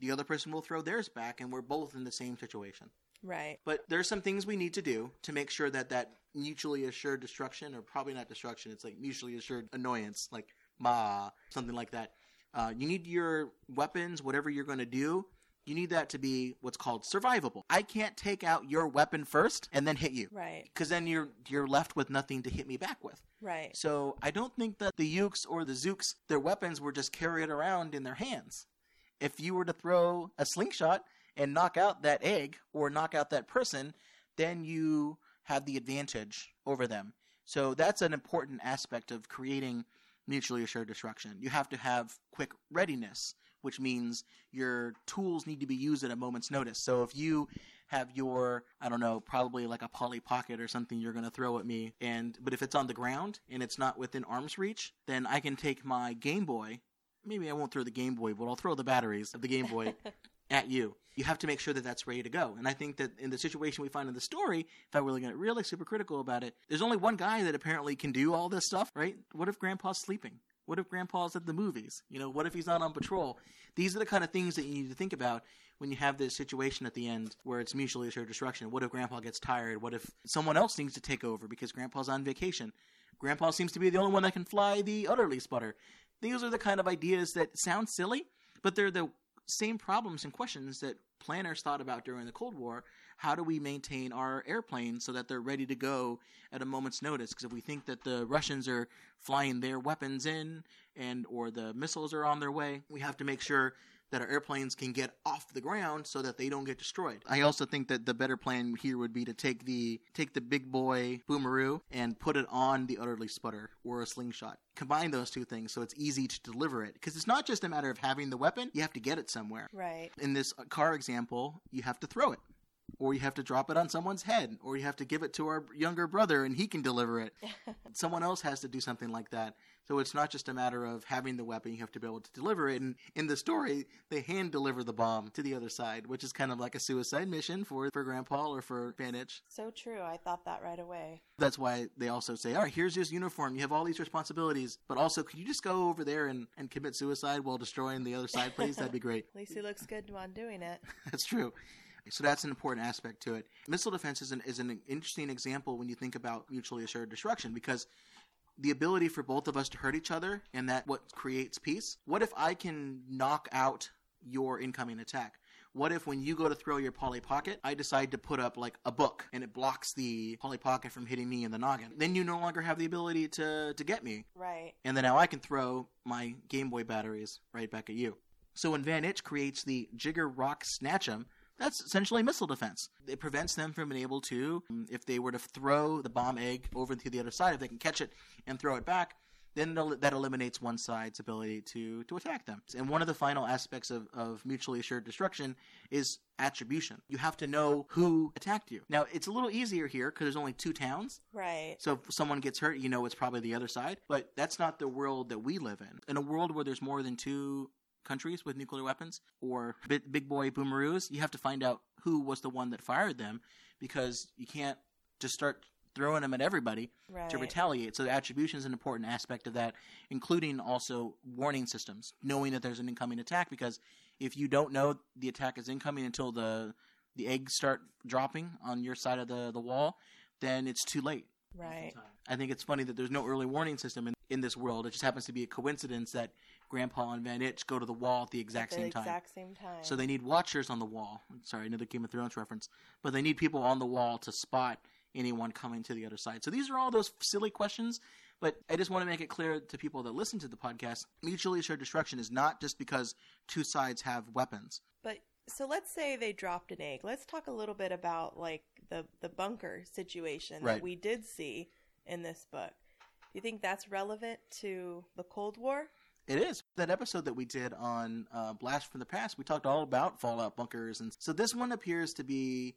the other person will throw theirs back, and we're both in the same situation. Right. But there's some things we need to do to make sure that that mutually assured destruction, or probably not destruction, it's like mutually assured annoyance, like ma, something like that. Uh, you need your weapons, whatever you're going to do, you need that to be what's called survivable. I can't take out your weapon first and then hit you, Right. because then you're you're left with nothing to hit me back with. Right. So I don't think that the Yooks or the Zooks, their weapons were just carried around in their hands. If you were to throw a slingshot and knock out that egg or knock out that person, then you have the advantage over them. So that's an important aspect of creating mutually assured destruction. You have to have quick readiness, which means your tools need to be used at a moment's notice. So if you have your I don't know, probably like a Polly Pocket or something you're going to throw at me and but if it's on the ground and it's not within arm's reach, then I can take my Game Boy, maybe I won't throw the Game Boy, but I'll throw the batteries of the Game Boy at you. You have to make sure that that's ready to go. And I think that in the situation we find in the story, if I were really, really super critical about it, there's only one guy that apparently can do all this stuff, right? What if Grandpa's sleeping? What if Grandpa's at the movies? You know, what if he's not on patrol? These are the kind of things that you need to think about when you have this situation at the end where it's mutually assured destruction. What if Grandpa gets tired? What if someone else needs to take over because Grandpa's on vacation? Grandpa seems to be the only one that can fly the utterly sputter. These are the kind of ideas that sound silly, but they're the same problems and questions that planners thought about during the Cold War. How do we maintain our airplanes so that they're ready to go at a moment's notice? Because if we think that the Russians are flying their weapons in and or the missiles are on their way, we have to make sure that our airplanes can get off the ground so that they don't get destroyed. I also think that the better plan here would be to take the take the big boy boomeroo and put it on the utterly sputter or a slingshot. Combine those two things so it's easy to deliver it because it's not just a matter of having the weapon, you have to get it somewhere. Right. In this car example, you have to throw it. Or you have to drop it on someone's head, or you have to give it to our younger brother and he can deliver it. Someone else has to do something like that. So it's not just a matter of having the weapon, you have to be able to deliver it. And in the story, they hand deliver the bomb to the other side, which is kind of like a suicide mission for, for Grandpa or for Van Itch. So true. I thought that right away. That's why they also say, all right, here's his uniform. You have all these responsibilities, but also could you just go over there and, and commit suicide while destroying the other side, please? That'd be great. At least he looks good while doing it. That's true. So that's an important aspect to it. Missile defense is an, is an interesting example when you think about mutually assured destruction because the ability for both of us to hurt each other and that what creates peace. What if I can knock out your incoming attack? What if when you go to throw your Polly Pocket, I decide to put up like a book and it blocks the Polly Pocket from hitting me in the noggin? Then you no longer have the ability to, to get me. Right. And then now I can throw my Game Boy batteries right back at you. So when Van Itch creates the Jigger Rock Snatch'em, that's essentially missile defense. It prevents them from being able to, mm, if they were to throw the bomb egg over to the other side, if they can catch it and throw it back, then that eliminates one side's ability to, to attack them. And one of the final aspects of, of mutually assured destruction is attribution. You have to know who attacked you. Now, it's a little easier here because there's only two towns. Right. So if someone gets hurt, you know it's probably the other side. But that's not the world that we live in. In a world where there's more than two countries with nuclear weapons or big, big boy boomeroos, you have to find out who was the one that fired them because you can't just start throwing them at everybody right. to retaliate. So attribution is an important aspect of that, including also warning systems, knowing that there's an incoming attack. Because if you don't know the attack is incoming until the the eggs start dropping on your side of the, the wall, then it's too late. Right. I think it's funny that there's no early warning system in, in this world. It just happens to be a coincidence that Grandpa and Van Itch go to the wall at the exact At the same time. exact same time. So they need watchers on the wall. Sorry, another Game of Thrones reference. But they need people on the wall to spot anyone coming to the other side. So these are all those silly questions, but I just want to make it clear to people that listen to the podcast, mutually assured destruction is not just because two sides have weapons. But so let's say they dropped an egg. Let's talk a little bit about like the the bunker situation Right. that we did see in this book. Do you think that's relevant to the Cold War? It is. That episode that we did on uh, Blast from the Past, we talked all about Fallout bunkers, and so this one appears to be.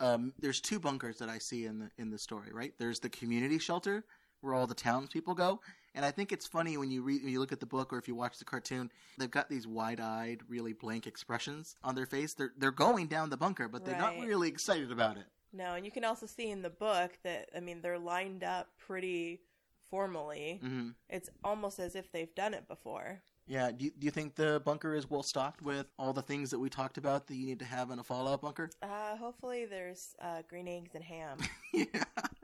Um, there's two bunkers that I see in the in the story. Right, there's the community shelter where all the townspeople go, and I think it's funny when you read when you look at the book or if you watch the cartoon, they've got these wide-eyed, really blank expressions on their face. They're they're going down the bunker, but they're not really excited about it. No, and you can also see in the book that I mean they're lined up pretty formally. hmm It's almost as if they've done it before. Yeah. Do you, do you think the bunker is well stocked with all the things that we talked about that you need to have in a Fallout bunker? Uh, hopefully there's uh, green eggs and ham. yeah.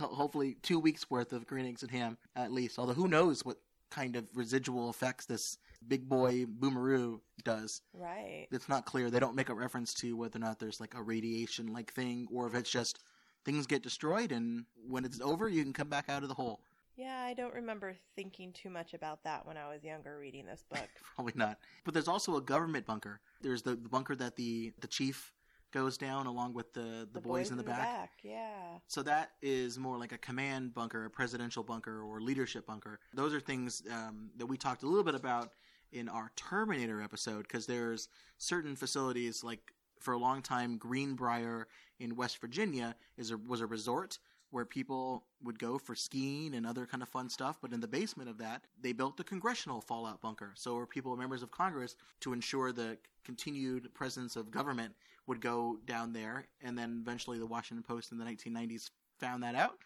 Hopefully, two weeks worth of green eggs and ham at least. Although, who knows what kind of residual effects this big boy boomeroo does. right. It's not clear. They don't make a reference to whether or not there's like a radiation like thing or if it's just things get destroyed and when it's over, you can come back out of the hole. Yeah, I don't remember thinking too much about that when I was younger reading this book. Probably not. But there's also a government bunker. There's the, the bunker that the, the chief goes down along with the, the, boys, in the, back. Yeah. So that is more like a command bunker, a presidential bunker, or leadership bunker. Those are things um, that we talked a little bit about in our Terminator episode because there's certain facilities like for a long time Greenbrier in West Virginia is a, was a resort where people would go for skiing and other kind of fun stuff. But in the basement of that, they built the congressional fallout bunker. So where people, members of Congress, to ensure the continued presence of government would go down there. And then eventually the Washington Post in the 1990s found that out.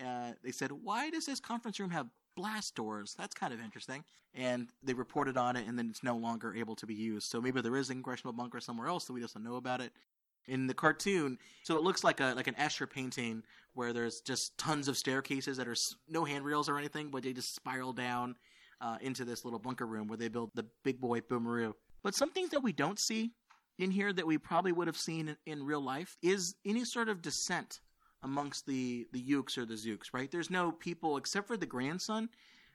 Uh, they said, why does this conference room have blast doors? That's kind of interesting. And they reported on it, and then it's no longer able to be used. So maybe there is a congressional bunker somewhere else that we just don't know about it. In the cartoon, so it looks like a like an Escher painting where there's just tons of staircases that are no handrails or anything, but they just spiral down uh, into this little bunker room where they build the big boy Boomeroo. But some things that we don't see in here that we probably would have seen in, in real life is any sort of dissent amongst the the Yooks or the Zooks, right? There's no people except for the grandson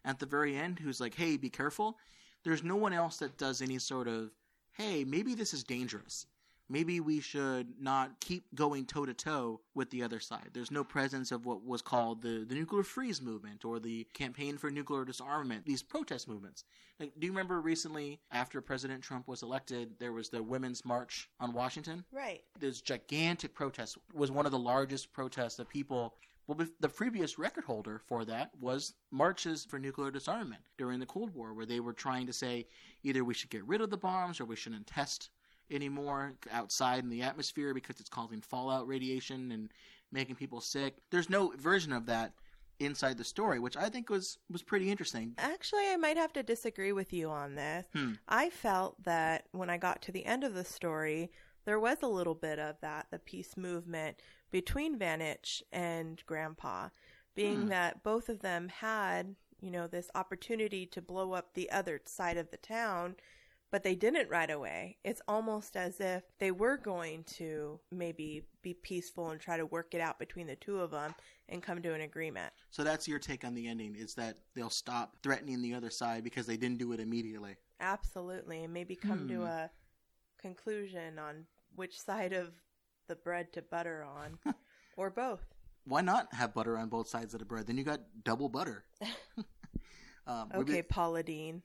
at the very end who's like, "Hey, be careful." There's no one else that does any sort of, "Hey, maybe this is dangerous." Maybe we should not keep going toe to toe with the other side. There's no presence of what was called the, the nuclear freeze movement or the campaign for nuclear disarmament, these protest movements. Like, do you remember recently, after President Trump was elected, there was the Women's March on Washington? Right. this gigantic protest was one of the largest protests of people well the previous record holder for that was marches for nuclear disarmament during the cold war where they were trying to say either we should get rid of the bombs or we shouldn't test anymore outside in the atmosphere because it's causing fallout radiation and making people sick there's no version of that inside the story which i think was was pretty interesting Actually, I might have to disagree with you on this. Hmm. I felt that when I got to the end of the story, there was a little bit of that, the peace movement between Van Itch and Grandpa, being Hmm. that both of them had, you know, this opportunity to blow up the other side of the town, but they didn't right away. It's almost as if they were going to maybe be peaceful and try to work it out between the two of them and come to an agreement. so that's your take on the ending is that they'll stop threatening the other side because they didn't do it immediately Absolutely, and maybe come to Hmm. a conclusion on which side of the bread to butter on, or both. why not have butter on both sides of the bread? Then you got double butter. um, Okay, been- Paula Deen.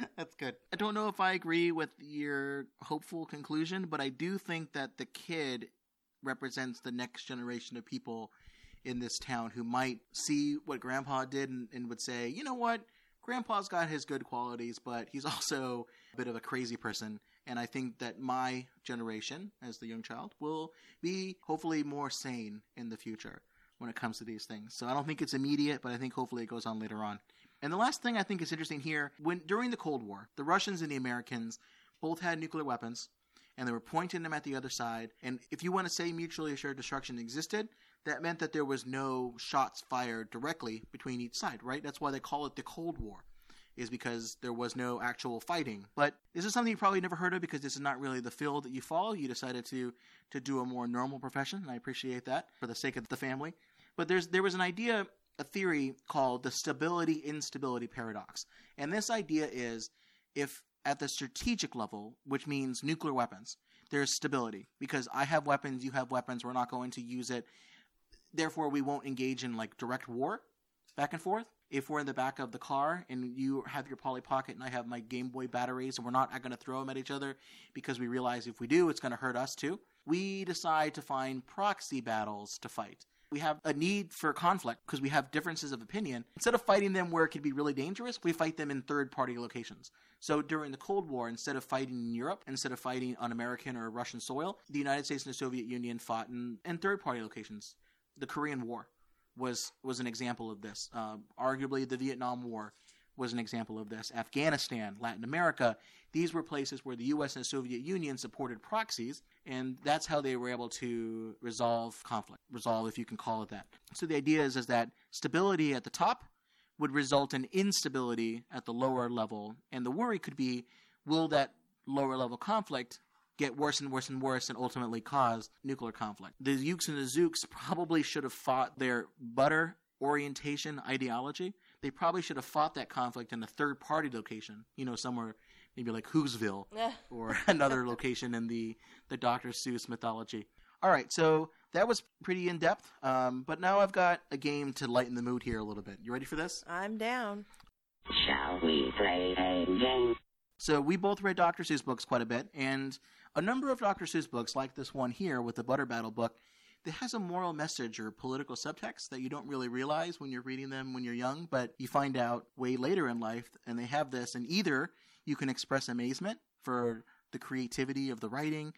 That's good. I don't know if I agree with your hopeful conclusion, but I do think that the kid represents the next generation of people in this town who might see what Grandpa did and, and would say, you know what? Grandpa's got his good qualities, but he's also a bit of a crazy person. And I think that my generation, as the young child, will be hopefully more sane in the future when it comes to these things. So I don't think it's immediate, but I think hopefully it goes on later on. And the last thing I think is interesting here, when during the Cold War, the Russians and the Americans both had nuclear weapons, and they were pointing them at the other side. And if you want to say mutually assured destruction existed, that meant that there was no shots fired directly between each side, right? That's why they call it the Cold War, is because there was no actual fighting. But this is something you probably never heard of because this is not really the field that you follow. You decided to to do a more normal profession, and I appreciate that for the sake of the family. But there's there was an idea, a theory called the stability instability paradox, and this idea is if at the strategic level, which means nuclear weapons, there's stability because I have weapons, you have weapons, we're not going to use it. Therefore, we won't engage in like direct war back and forth. If we're in the back of the car and you have your Polly Pocket and I have my Game Boy batteries and we're not going to throw them at each other because we realize if we do, it's going to hurt us too, we decide to find proxy battles to fight. We have a need for conflict because we have differences of opinion. Instead of fighting them where it could be really dangerous, we fight them in third party locations. So during the Cold War, instead of fighting in Europe, instead of fighting on American or Russian soil, the United States and the Soviet Union fought in, in third party locations. The Korean War was was an example of this. Uh, arguably, the Vietnam War was an example of this. Afghanistan, Latin America, these were places where the U.S. and Soviet Union supported proxies, and that's how they were able to resolve conflict. Resolve, if you can call it that. So the idea is, is that stability at the top would result in instability at the lower level, and the worry could be, will that lower level conflict get worse and worse and worse and ultimately cause nuclear conflict. The Yooks and the Zooks probably should have fought their butter orientation ideology. They probably should have fought that conflict in a third party location, you know, somewhere maybe like Whovesville or another location in the, the Dr. Seuss mythology. All right, so that was pretty in depth, um, but now I've got a game to lighten the mood here a little bit. You ready for this? I'm down. Shall we play a game? So we both read Dr. Seuss books quite a bit, and a number of Dr. Seuss books, like this one here with the Butter Battle book, that has a moral message or political subtext that you don't really realize when you're reading them when you're young, but you find out way later in life, and they have this, and either you can express amazement for the creativity of the writing,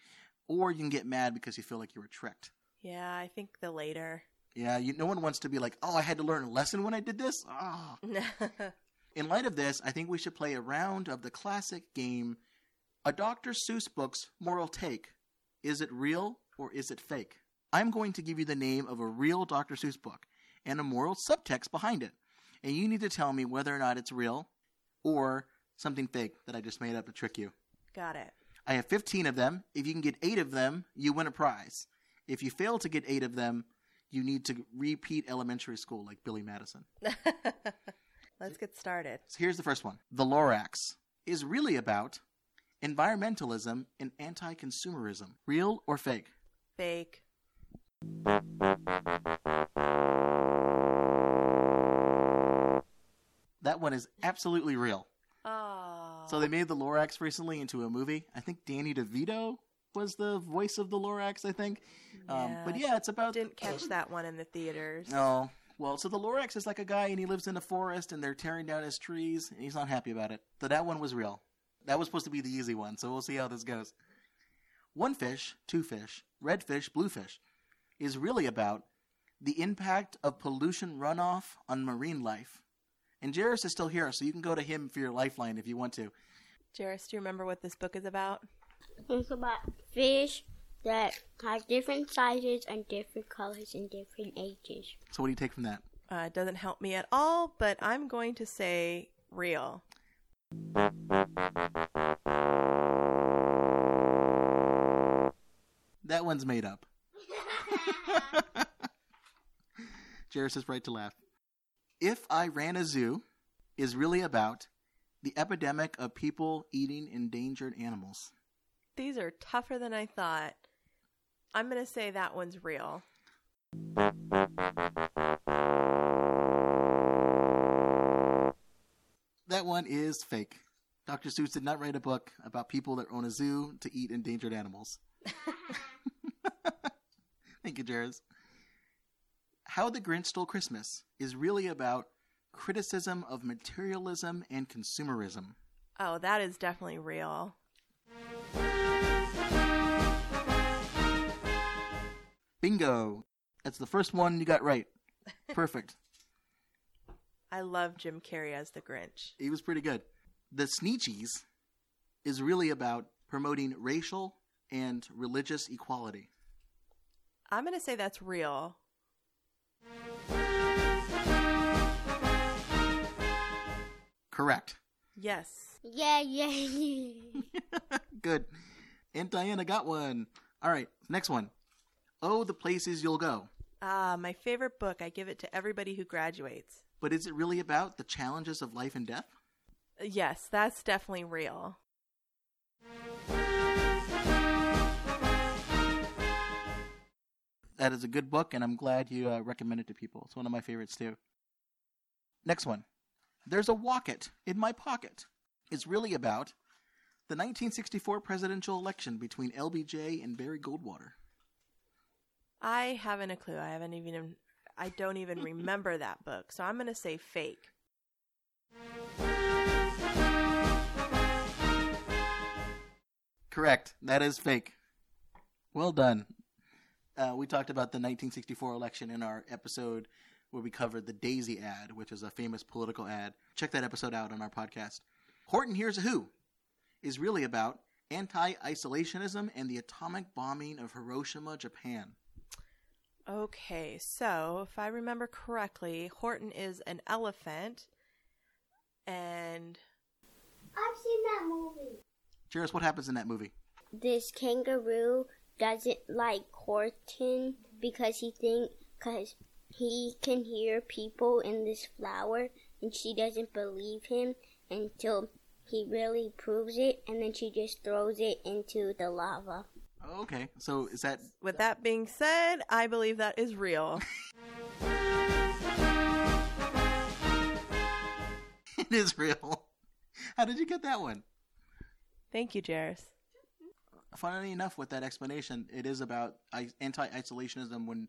or you can get mad because you feel like you were tricked. Yeah, I think the later. Yeah, you, no one wants to be like, oh, I had to learn a lesson when I did this. Oh. In light of this, I think we should play a round of the classic game, a Dr. Seuss book's moral take. Is it real or is it fake? I'm going to give you the name of a real Dr. Seuss book and a moral subtext behind it. And you need to tell me whether or not it's real or something fake that I just made up to trick you. Got it. I have 15 of them. If you can get eight of them, you win a prize. If you fail to get eight of them, you need to repeat elementary school like Billy Madison. Let's get started. So here's the first one The Lorax is really about environmentalism and anti consumerism. Real or fake? Fake. That one is absolutely real. Oh. So they made the Lorax recently into a movie. I think Danny DeVito was the voice of the Lorax, I think. Um, but yeah, it's about. Didn't catch that one in the theaters. No. Well, so the Lorax is like a guy and he lives in a forest and they're tearing down his trees and he's not happy about it. So that one was real. That was supposed to be the easy one, so we'll see how this goes. One fish, two fish, red fish, blue fish is really about the impact of pollution runoff on marine life. And Jairus is still here, so you can go to him for your lifeline if you want to. Jairus, do you remember what this book is about? It's about fish that have different sizes and different colors and different ages. So what do you take from that? Uh, it doesn't help me at all, but I'm going to say real. That one's made up. Jairus is right to laugh. If I Ran a Zoo is really about the epidemic of people eating endangered animals. These are tougher than I thought. I'm going to say that one's real. That one is fake. Dr. Seuss did not write a book about people that own a zoo to eat endangered animals. Jairus. How the Grinch Stole Christmas is really about criticism of materialism and consumerism. Oh, that is definitely real. Bingo! That's the first one you got right. Perfect. I love Jim Carrey as the Grinch. He was pretty good. The Sneetches is really about promoting racial and religious equality. I'm going to say that's real. Correct. Yes. Yeah, yeah, yeah. Good. And Diana got one. All right, next one. Oh, the places you'll go. Ah, my favorite book. I give it to everybody who graduates. But is it really about the challenges of life and death? Yes, that's definitely real. That is a good book, and I'm glad you uh, recommend it to people. It's one of my favorites, too. Next one. There's a Wocket in my pocket. It's really about the 1964 presidential election between LBJ and Barry Goldwater. I haven't a clue. I haven't even. I don't even remember that book. So I'm going to say fake. Correct. That is fake. Well done. Uh, we talked about the 1964 election in our episode where we covered the Daisy ad, which is a famous political ad. Check that episode out on our podcast. Horton Hears a Who is really about anti isolationism and the atomic bombing of Hiroshima, Japan. Okay, so if I remember correctly, Horton is an elephant, and I've seen that movie. Jairus, what happens in that movie? This kangaroo doesn't like Horton because he think because he can hear people in this flower, and she doesn't believe him until he really proves it, and then she just throws it into the lava. Okay, so is that with that being said, I believe that is real. it is real? How did you get that one? Thank you, Jairus. Funnily enough, with that explanation, it is about anti-isolationism when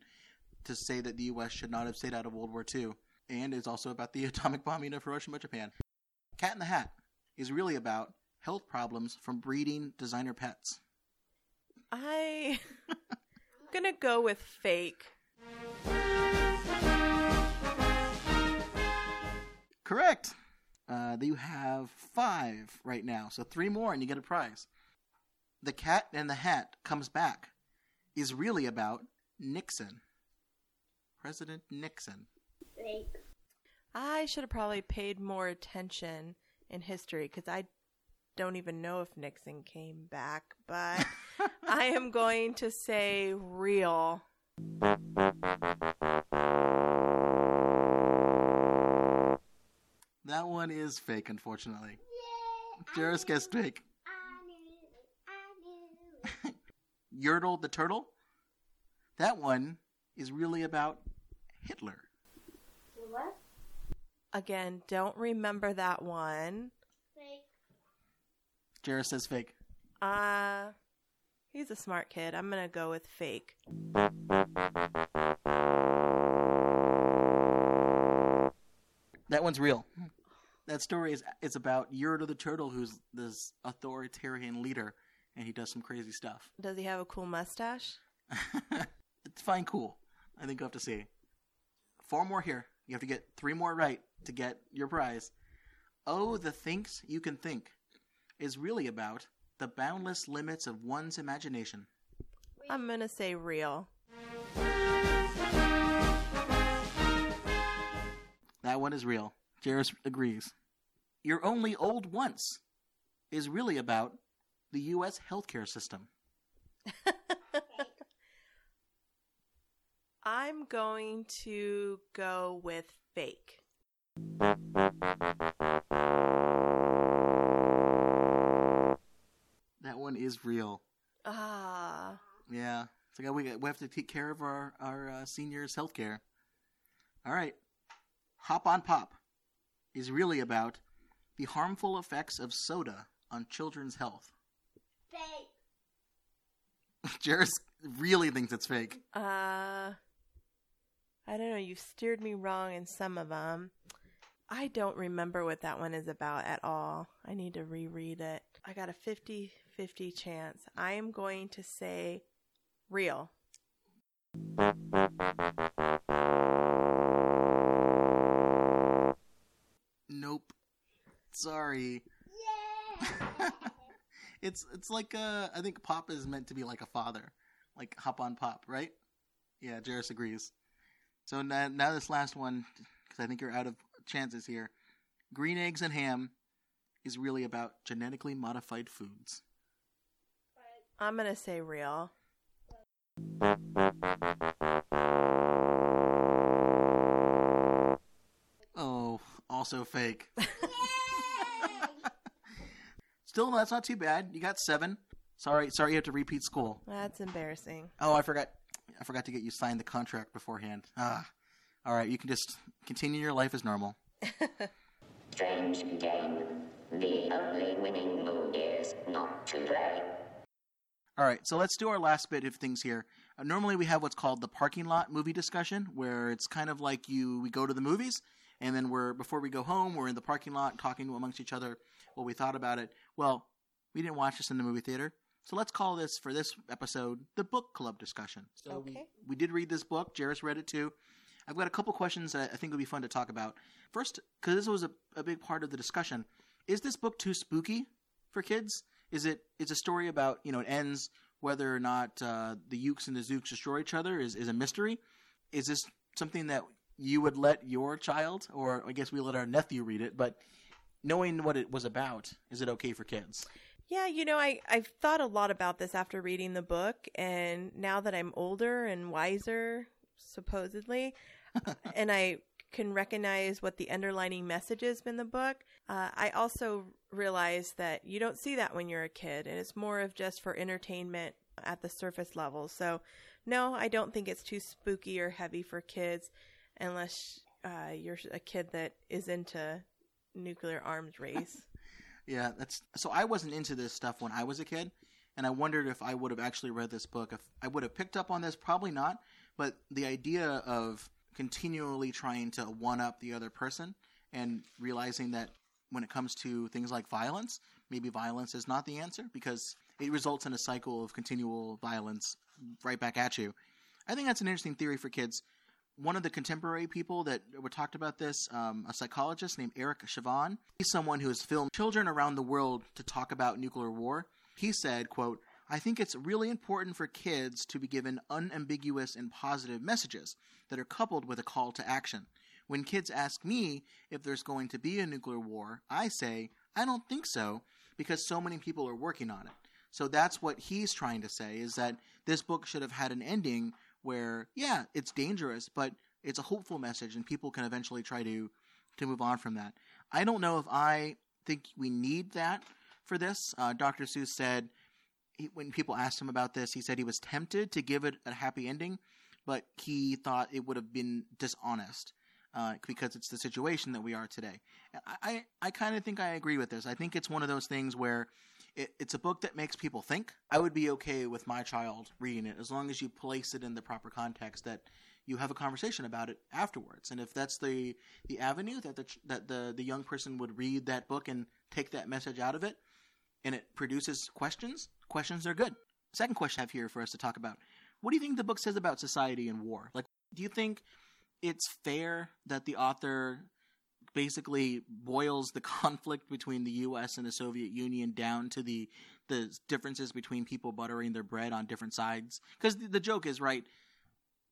to say that the U.S. should not have stayed out of World War II, and it's also about the atomic bombing of Hiroshima, Japan. Cat in the Hat is really about health problems from breeding designer pets. I I'm gonna go with fake. Correct. Uh, you have five right now, so three more and you get a prize. The Cat and the Hat comes back is really about Nixon. President Nixon. Fake. I should have probably paid more attention in history because I don't even know if Nixon came back, but I am going to say real. That one is fake, unfortunately. Jairus guessed fake. Yertle the Turtle. That one is really about Hitler. What? Again, don't remember that one. Fake. Jairus says fake. Uh, he's a smart kid. I'm gonna go with fake. That one's real. That story is is about Yertle the Turtle, who's this authoritarian leader, and he does some crazy stuff. Does he have a cool mustache? it's fine, cool. I think you have to see. Four more here. You have to get three more right to get your prize. Oh, the thinks you can think is really about the boundless limits of one's imagination. I'm gonna say real. That one is real. Jairus agrees. You're only old once is really about the U.S. healthcare system. I'm going to go with fake. That one is real. Ah, Yeah. It's like we, we have to take care of our, our uh, seniors' healthcare. All right. Hop on Pop is really about the harmful effects of soda on children's health. Fake. Jairus really thinks it's fake. uh, I don't know. You steered me wrong in some of them. I don't remember what that one is about at all. I need to reread it. I got a 50 50 chance. I am going to say real. Nope. Sorry. Yeah. It's it's like uh I think Pop is meant to be like a father, like hop on Pop, right? Yeah, Jairus agrees. So now, now this last one, because I think you're out of chances here. Green eggs and ham is really about genetically modified foods. I'm going to say real. Oh, also fake. Still, that's not too bad. You got seven. Sorry, sorry, you have to repeat school. That's embarrassing. Oh, I forgot. I forgot to get you signed the contract beforehand. Ah, all right. You can just continue your life as normal. Strange game. The only winning move is not to play. All right, so let's do our last bit of things here. Uh, normally, we have what's called the parking lot movie discussion, where it's kind of like you we go to the movies, and then we're before we go home, we're in the parking lot talking amongst each other what we thought about it. Well, we didn't watch this in the movie theater, so let's call this for this episode the book club discussion. So we, Okay. we did read this book. Jairus read it too. I've got a couple questions that I think would be fun to talk about. First, because this was a, a big part of the discussion, is this book too spooky for kids? Is it? It's a story about you know it ends whether or not uh, the Yooks and the Zooks destroy each other is is a mystery. Is this something that you would let your child, or I guess we let our nephew read it, but knowing what it was about, is it okay for kids? Yeah, you know, I, I've thought a lot about this after reading the book, and now that I'm older and wiser, supposedly, and I can recognize what the underlining message is in the book, uh, I also realize that you don't see that when you're a kid, and it's more of just for entertainment at the surface level. So, no, I don't think it's too spooky or heavy for kids, unless uh, you're a kid that is into nuclear arms race. Yeah, that's so. I wasn't into this stuff when I was a kid, and I wondered if I would have actually read this book. If I would have picked up on this, probably not. But the idea of continually trying to one up the other person and realizing that when it comes to things like violence, maybe violence is not the answer because it results in a cycle of continual violence right back at you. I think that's an interesting theory for kids. One of the contemporary people that were talked about this, um, a psychologist named Eric Chivian, he's someone who has filmed children around the world to talk about nuclear war. He said, quote, I think it's really important for kids to be given unambiguous and positive messages that are coupled with a call to action. When kids ask me if there's going to be a nuclear war, I say, I don't think so, because so many people are working on it. So that's what he's trying to say is that this book should have had an ending where, yeah, it's dangerous, but it's a hopeful message and people can eventually try to to move on from that. I don't know if I think we need that for this. Uh, Dr. Seuss said he, when people asked him about this, he said he was tempted to give it a happy ending, but he thought it would have been dishonest uh, because it's the situation that we are today. I, I, I kind of think I agree with this. I think it's one of those things where it, it's a book that makes people think. I would be okay with my child reading it as long as you place it in the proper context that you have a conversation about it afterwards. And if that's the the avenue that the that the the young person would read that book and take that message out of it, and it produces questions, questions are good. Second question I have here for us to talk about: What do you think the book says about society and war? Like, do you think it's fair that the author basically boils the conflict between the U.S. and the Soviet Union down to the the differences between people buttering their bread on different sides? Because the, the joke is right.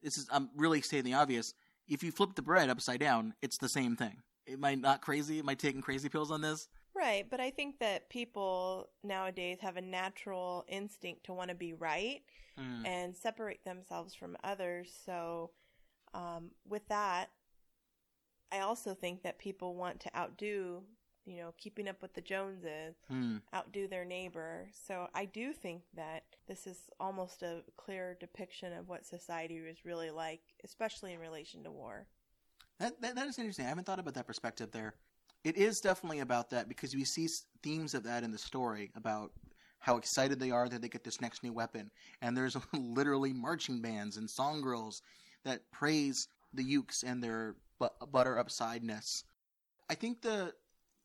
This is I'm really stating the obvious. If you flip the bread upside down, it's the same thing. Am I not crazy? Am I taking crazy pills on this? Right, but I think that people nowadays have a natural instinct to want to be right Mm. and separate themselves from others. So, um, with that, I also think that people want to outdo, you know, keeping up with the Joneses, Hmm. outdo their neighbor. So, I do think that this is almost a clear depiction of what society was really like, especially in relation to war. That, that that is interesting. I haven't thought about that perspective there. It is definitely about that because we see themes of that in the story about how excited they are that they get this next new weapon, and there's literally marching bands and song girls that praise the Yooks and their bu- butter upsideness. I think the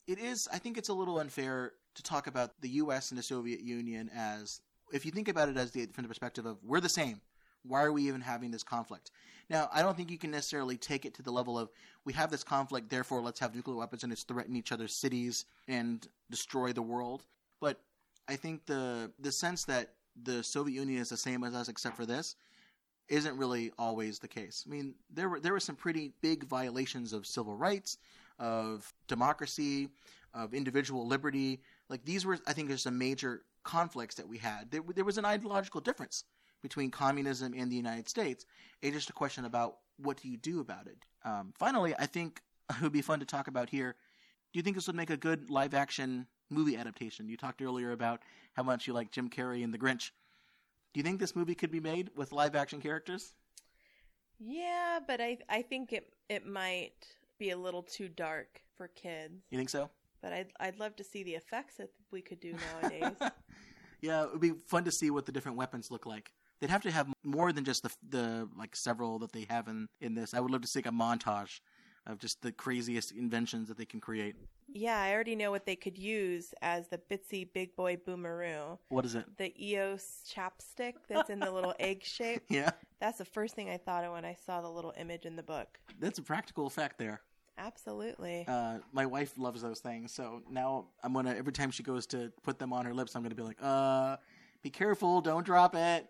it is. I think it's a little unfair to talk about the U.S. and the Soviet Union as if you think about it as the from the perspective of we're the same. Why are we even having this conflict? Now, I don't think you can necessarily take it to the level of we have this conflict, therefore let's have nuclear weapons and let's threaten each other's cities and destroy the world. But I think the the sense that the Soviet Union is the same as us except for this isn't really always the case. I mean, there were there were some pretty big violations of civil rights, of democracy, of individual liberty. Like these were, I think, there's some major conflicts that we had. There, there was an ideological difference between communism and the United States. It's just a question about what do you do about it. Um, finally, I think it would be fun to talk about here. Do you think this would make a good live action movie adaptation? You talked earlier about how much you like Jim Carrey and The Grinch. Do you think this movie could be made with live action characters? Yeah, but I I think it it might be a little too dark for kids. You think so? But I'd I'd love to see the effects that we could do nowadays. Yeah, it would be fun to see what the different weapons look like. They'd have to have more than just the the like several that they have in in this. I would love to see like a montage of just the craziest inventions that they can create. yeah, I already know what they could use as the Bitsy Big Boy Boomeroo. What is it? The EOS chapstick that's in the little egg shape. Yeah, That's the first thing I thought of when I saw the little image in the book. that's a practical effect there. Absolutely. Uh, my wife loves those things, so now I'm gonna every time she goes to put them on her lips, I'm gonna be like, uh, be careful, don't drop it.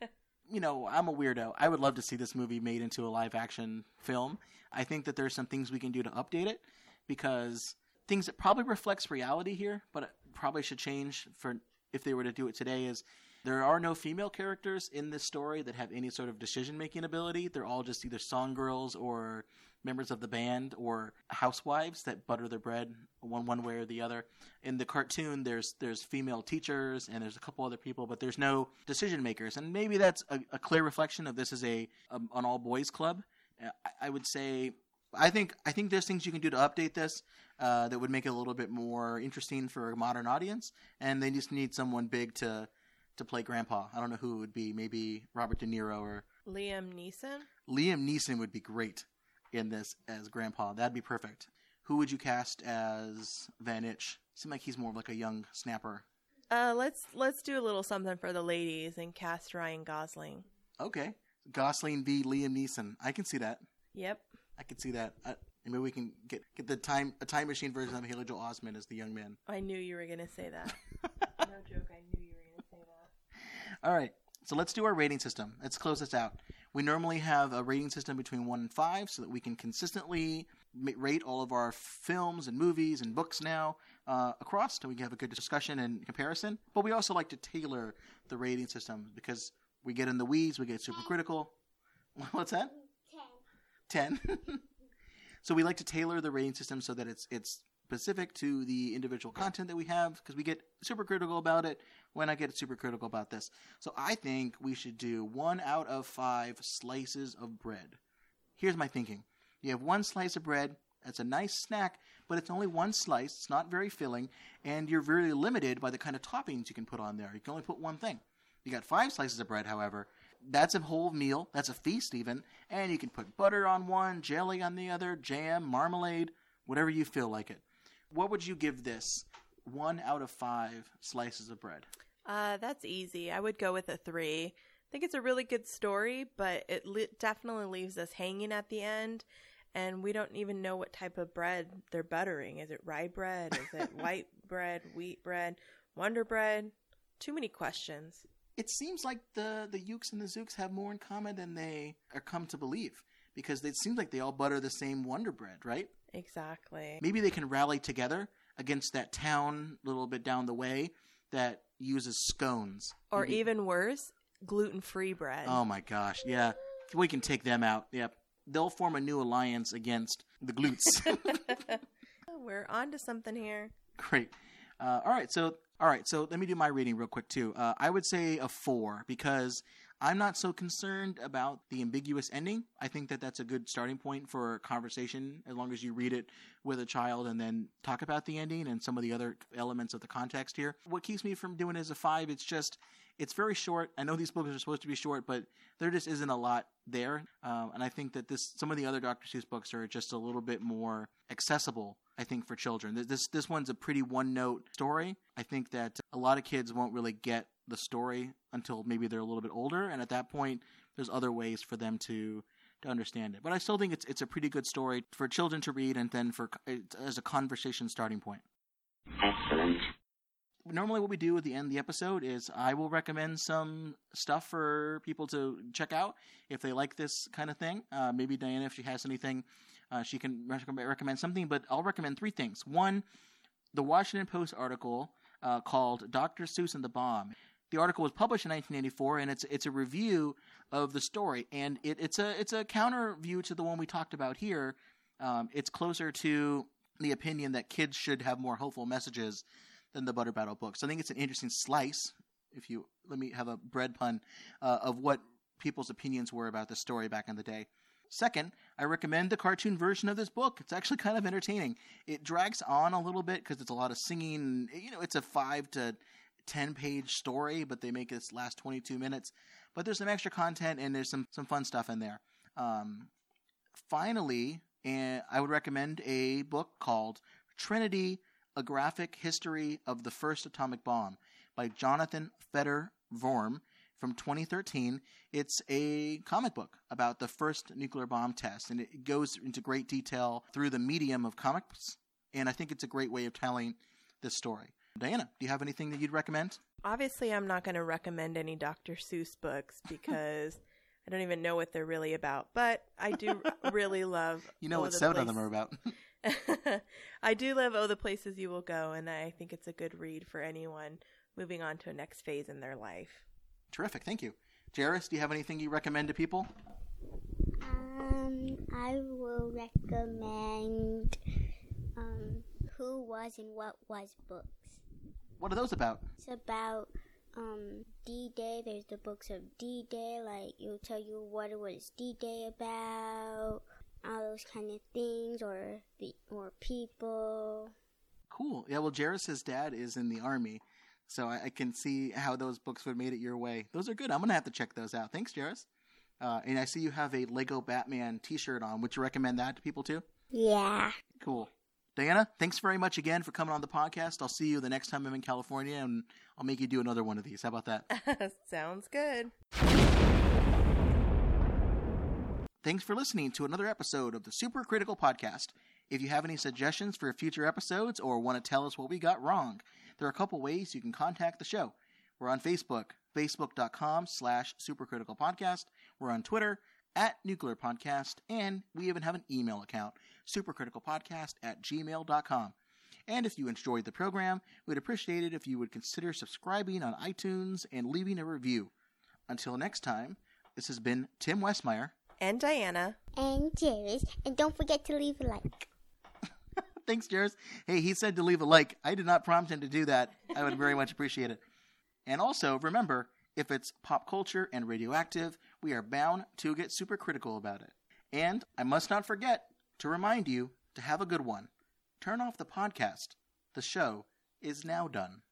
you know, I'm a weirdo. I would love to see this movie made into a live action film. I think that there's some things we can do to update it because things that probably reflects reality here, but probably should change for if they were to do it today is there are no female characters in this story that have any sort of decision making ability. They're all just either song girls or members of the band or housewives that butter their bread one one way or the other. In the cartoon, there's there's female teachers and there's a couple other people, but there's no decision makers. And maybe that's a, a clear reflection of this is a um, an all boys club. Uh, I, I would say I think I think there's things you can do to update this uh, that would make it a little bit more interesting for a modern audience, and they just need someone big to to play Grandpa. I don't know who it would be. Maybe Robert De Niro or Liam Neeson. Liam Neeson would be great in this as Grandpa. That'd be perfect. Who would you cast as Van Itch? Seems like he's more of like a young snapper. Uh, let's let's do a little something for the ladies and cast Ryan Gosling. Okay, Gosling v. Liam Neeson. I can see that. Yep. I can see that. Uh, maybe we can get get the time a time machine version of Haley Joel Osment as the young man. I knew you were gonna say that. no joke. I knew you were gonna say that. All right. So let's do our rating system. Let's close this out. We normally have a rating system between one and five, so that we can consistently rate all of our films and movies and books now uh, across, so we can have a good discussion and comparison. But we also like to tailor the rating system because we get in the weeds, we get super critical. What's that? 10. Ten. so we like to tailor the rating system so that it's it's specific to the individual content that we have because we get super critical about it when I get super critical about this. So I think we should do one out of five slices of bread. Here's my thinking. You have one slice of bread, that's a nice snack, but it's only one slice, it's not very filling, and you're very limited by the kind of toppings you can put on there. You can only put one thing. You got five slices of bread, however, that's a whole meal, that's a feast even, and you can put butter on one, jelly on the other, jam, marmalade, whatever you feel like it. What would you give this one out of five slices of bread? Uh, that's easy. I would go with a three. I think it's a really good story, but it li- definitely leaves us hanging at the end, and we don't even know what type of bread they're buttering. Is it rye bread? Is it white bread? Wheat bread? Wonder bread? Too many questions. It seems like the the Yooks and the Zooks have more in common than they are come to believe, because it seems like they all butter the same Wonder Bread, right? Exactly. Maybe they can rally together against that town a little bit down the way that uses scones. Or Maybe- even worse, gluten free bread. Oh my gosh, yeah. We can take them out. Yep. They'll form a new alliance against the glutes. We're on to something here. Great. Uh, all right, so all right, so let me do my reading real quick too. Uh, I would say a four because I'm not so concerned about the ambiguous ending. I think that that's a good starting point for conversation as long as you read it with a child and then talk about the ending and some of the other elements of the context here. What keeps me from doing it as a five? It's just it's very short. I know these books are supposed to be short, but there just isn't a lot there. Um, and I think that this some of the other Dr. Seuss books are just a little bit more accessible. I think for children, This- this this one's a pretty one note story. I think that a lot of kids won't really get the story until maybe they're a little bit older, and at that point, there's other ways for them to to understand it. But I still think it's it's a pretty good story for children to read, and then for as a conversation starting point Excellent. normally what we do at the end of the episode is I will recommend some stuff for people to check out if they like this kind of thing. Uh, maybe Diana, if she has anything, uh, she can recommend something. But I'll recommend three things. One, the Washington Post article uh, called "Dr. Seuss and the Bomb." The article was published in 1984, and it's it's a review of the story, and it, it's a it's a counter view to the one we talked about here. Um, it's closer to the opinion that kids should have more hopeful messages than the Butter Battle books. I think it's an interesting slice, if you let me have a bread pun, uh, of what people's opinions were about the story back in the day. Second, I recommend the cartoon version of this book. It's actually kind of entertaining. It drags on a little bit because it's a lot of singing. You know, it's a five to ten page story, but they make this last twenty two minutes. But there's some extra content and there's some some fun stuff in there. Um, finally, and I would recommend a book called Trinity: A Graphic History of the First Atomic Bomb by Jonathan Fetter Vorm from 2013. It's a comic book about the first nuclear bomb test, and it goes into great detail through the medium of comics. And I think it's a great way of telling this story. Diana, do you have anything that you'd recommend? Obviously, I'm not going to recommend any Dr. Seuss books because I don't even know what they're really about. But I do really love. You know Oh, what the seven of them are about. I do love Oh, the Places You Will Go, and I think it's a good read for anyone moving on to a next phase in their life. Terrific, thank you. Jairus, do you have anything you recommend to people? Um, I will recommend um, Who Was and What Was books. What are those about? It's about um, D Day. There's the books of D Day, like it'll tell you what it was D Day about. all those kind of things, or or people. Cool. Yeah, well, Jairus' dad is in the army, so I, I can see how those books would have made it your way. Those are good. I'm going to have to check those out. Thanks, Jairus. Uh, and I see you have a Lego Batman t shirt on. Would you recommend that to people too? Yeah. Cool. Diana, thanks very much again for coming on the podcast. I'll see you the next time I'm in California, and I'll make you do another one of these. How about that? Sounds good. Thanks for listening to another episode of the Super Critical Podcast. If you have any suggestions for future episodes or want to tell us what we got wrong, there are a couple ways you can contact the show. We're on Facebook, facebook.com slash supercriticalpodcast. We're on Twitter, at Nuclear Podcast, and we even have an email account, supercriticalpodcast at gmail.com. And if you enjoyed the program, we'd appreciate it if you would consider subscribing on iTunes and leaving a review. Until next time, this has been Tim Westmyer. And Diana. And Jairus, and don't forget to leave a like. Thanks, Jairus. Hey, he said to leave a like. I did not prompt him to do that. I would very much appreciate it. And also, remember, if it's pop culture and radioactive, we are bound to get super critical about it. And I must not forget to remind you to have a good one. Turn off the podcast. The show is now done.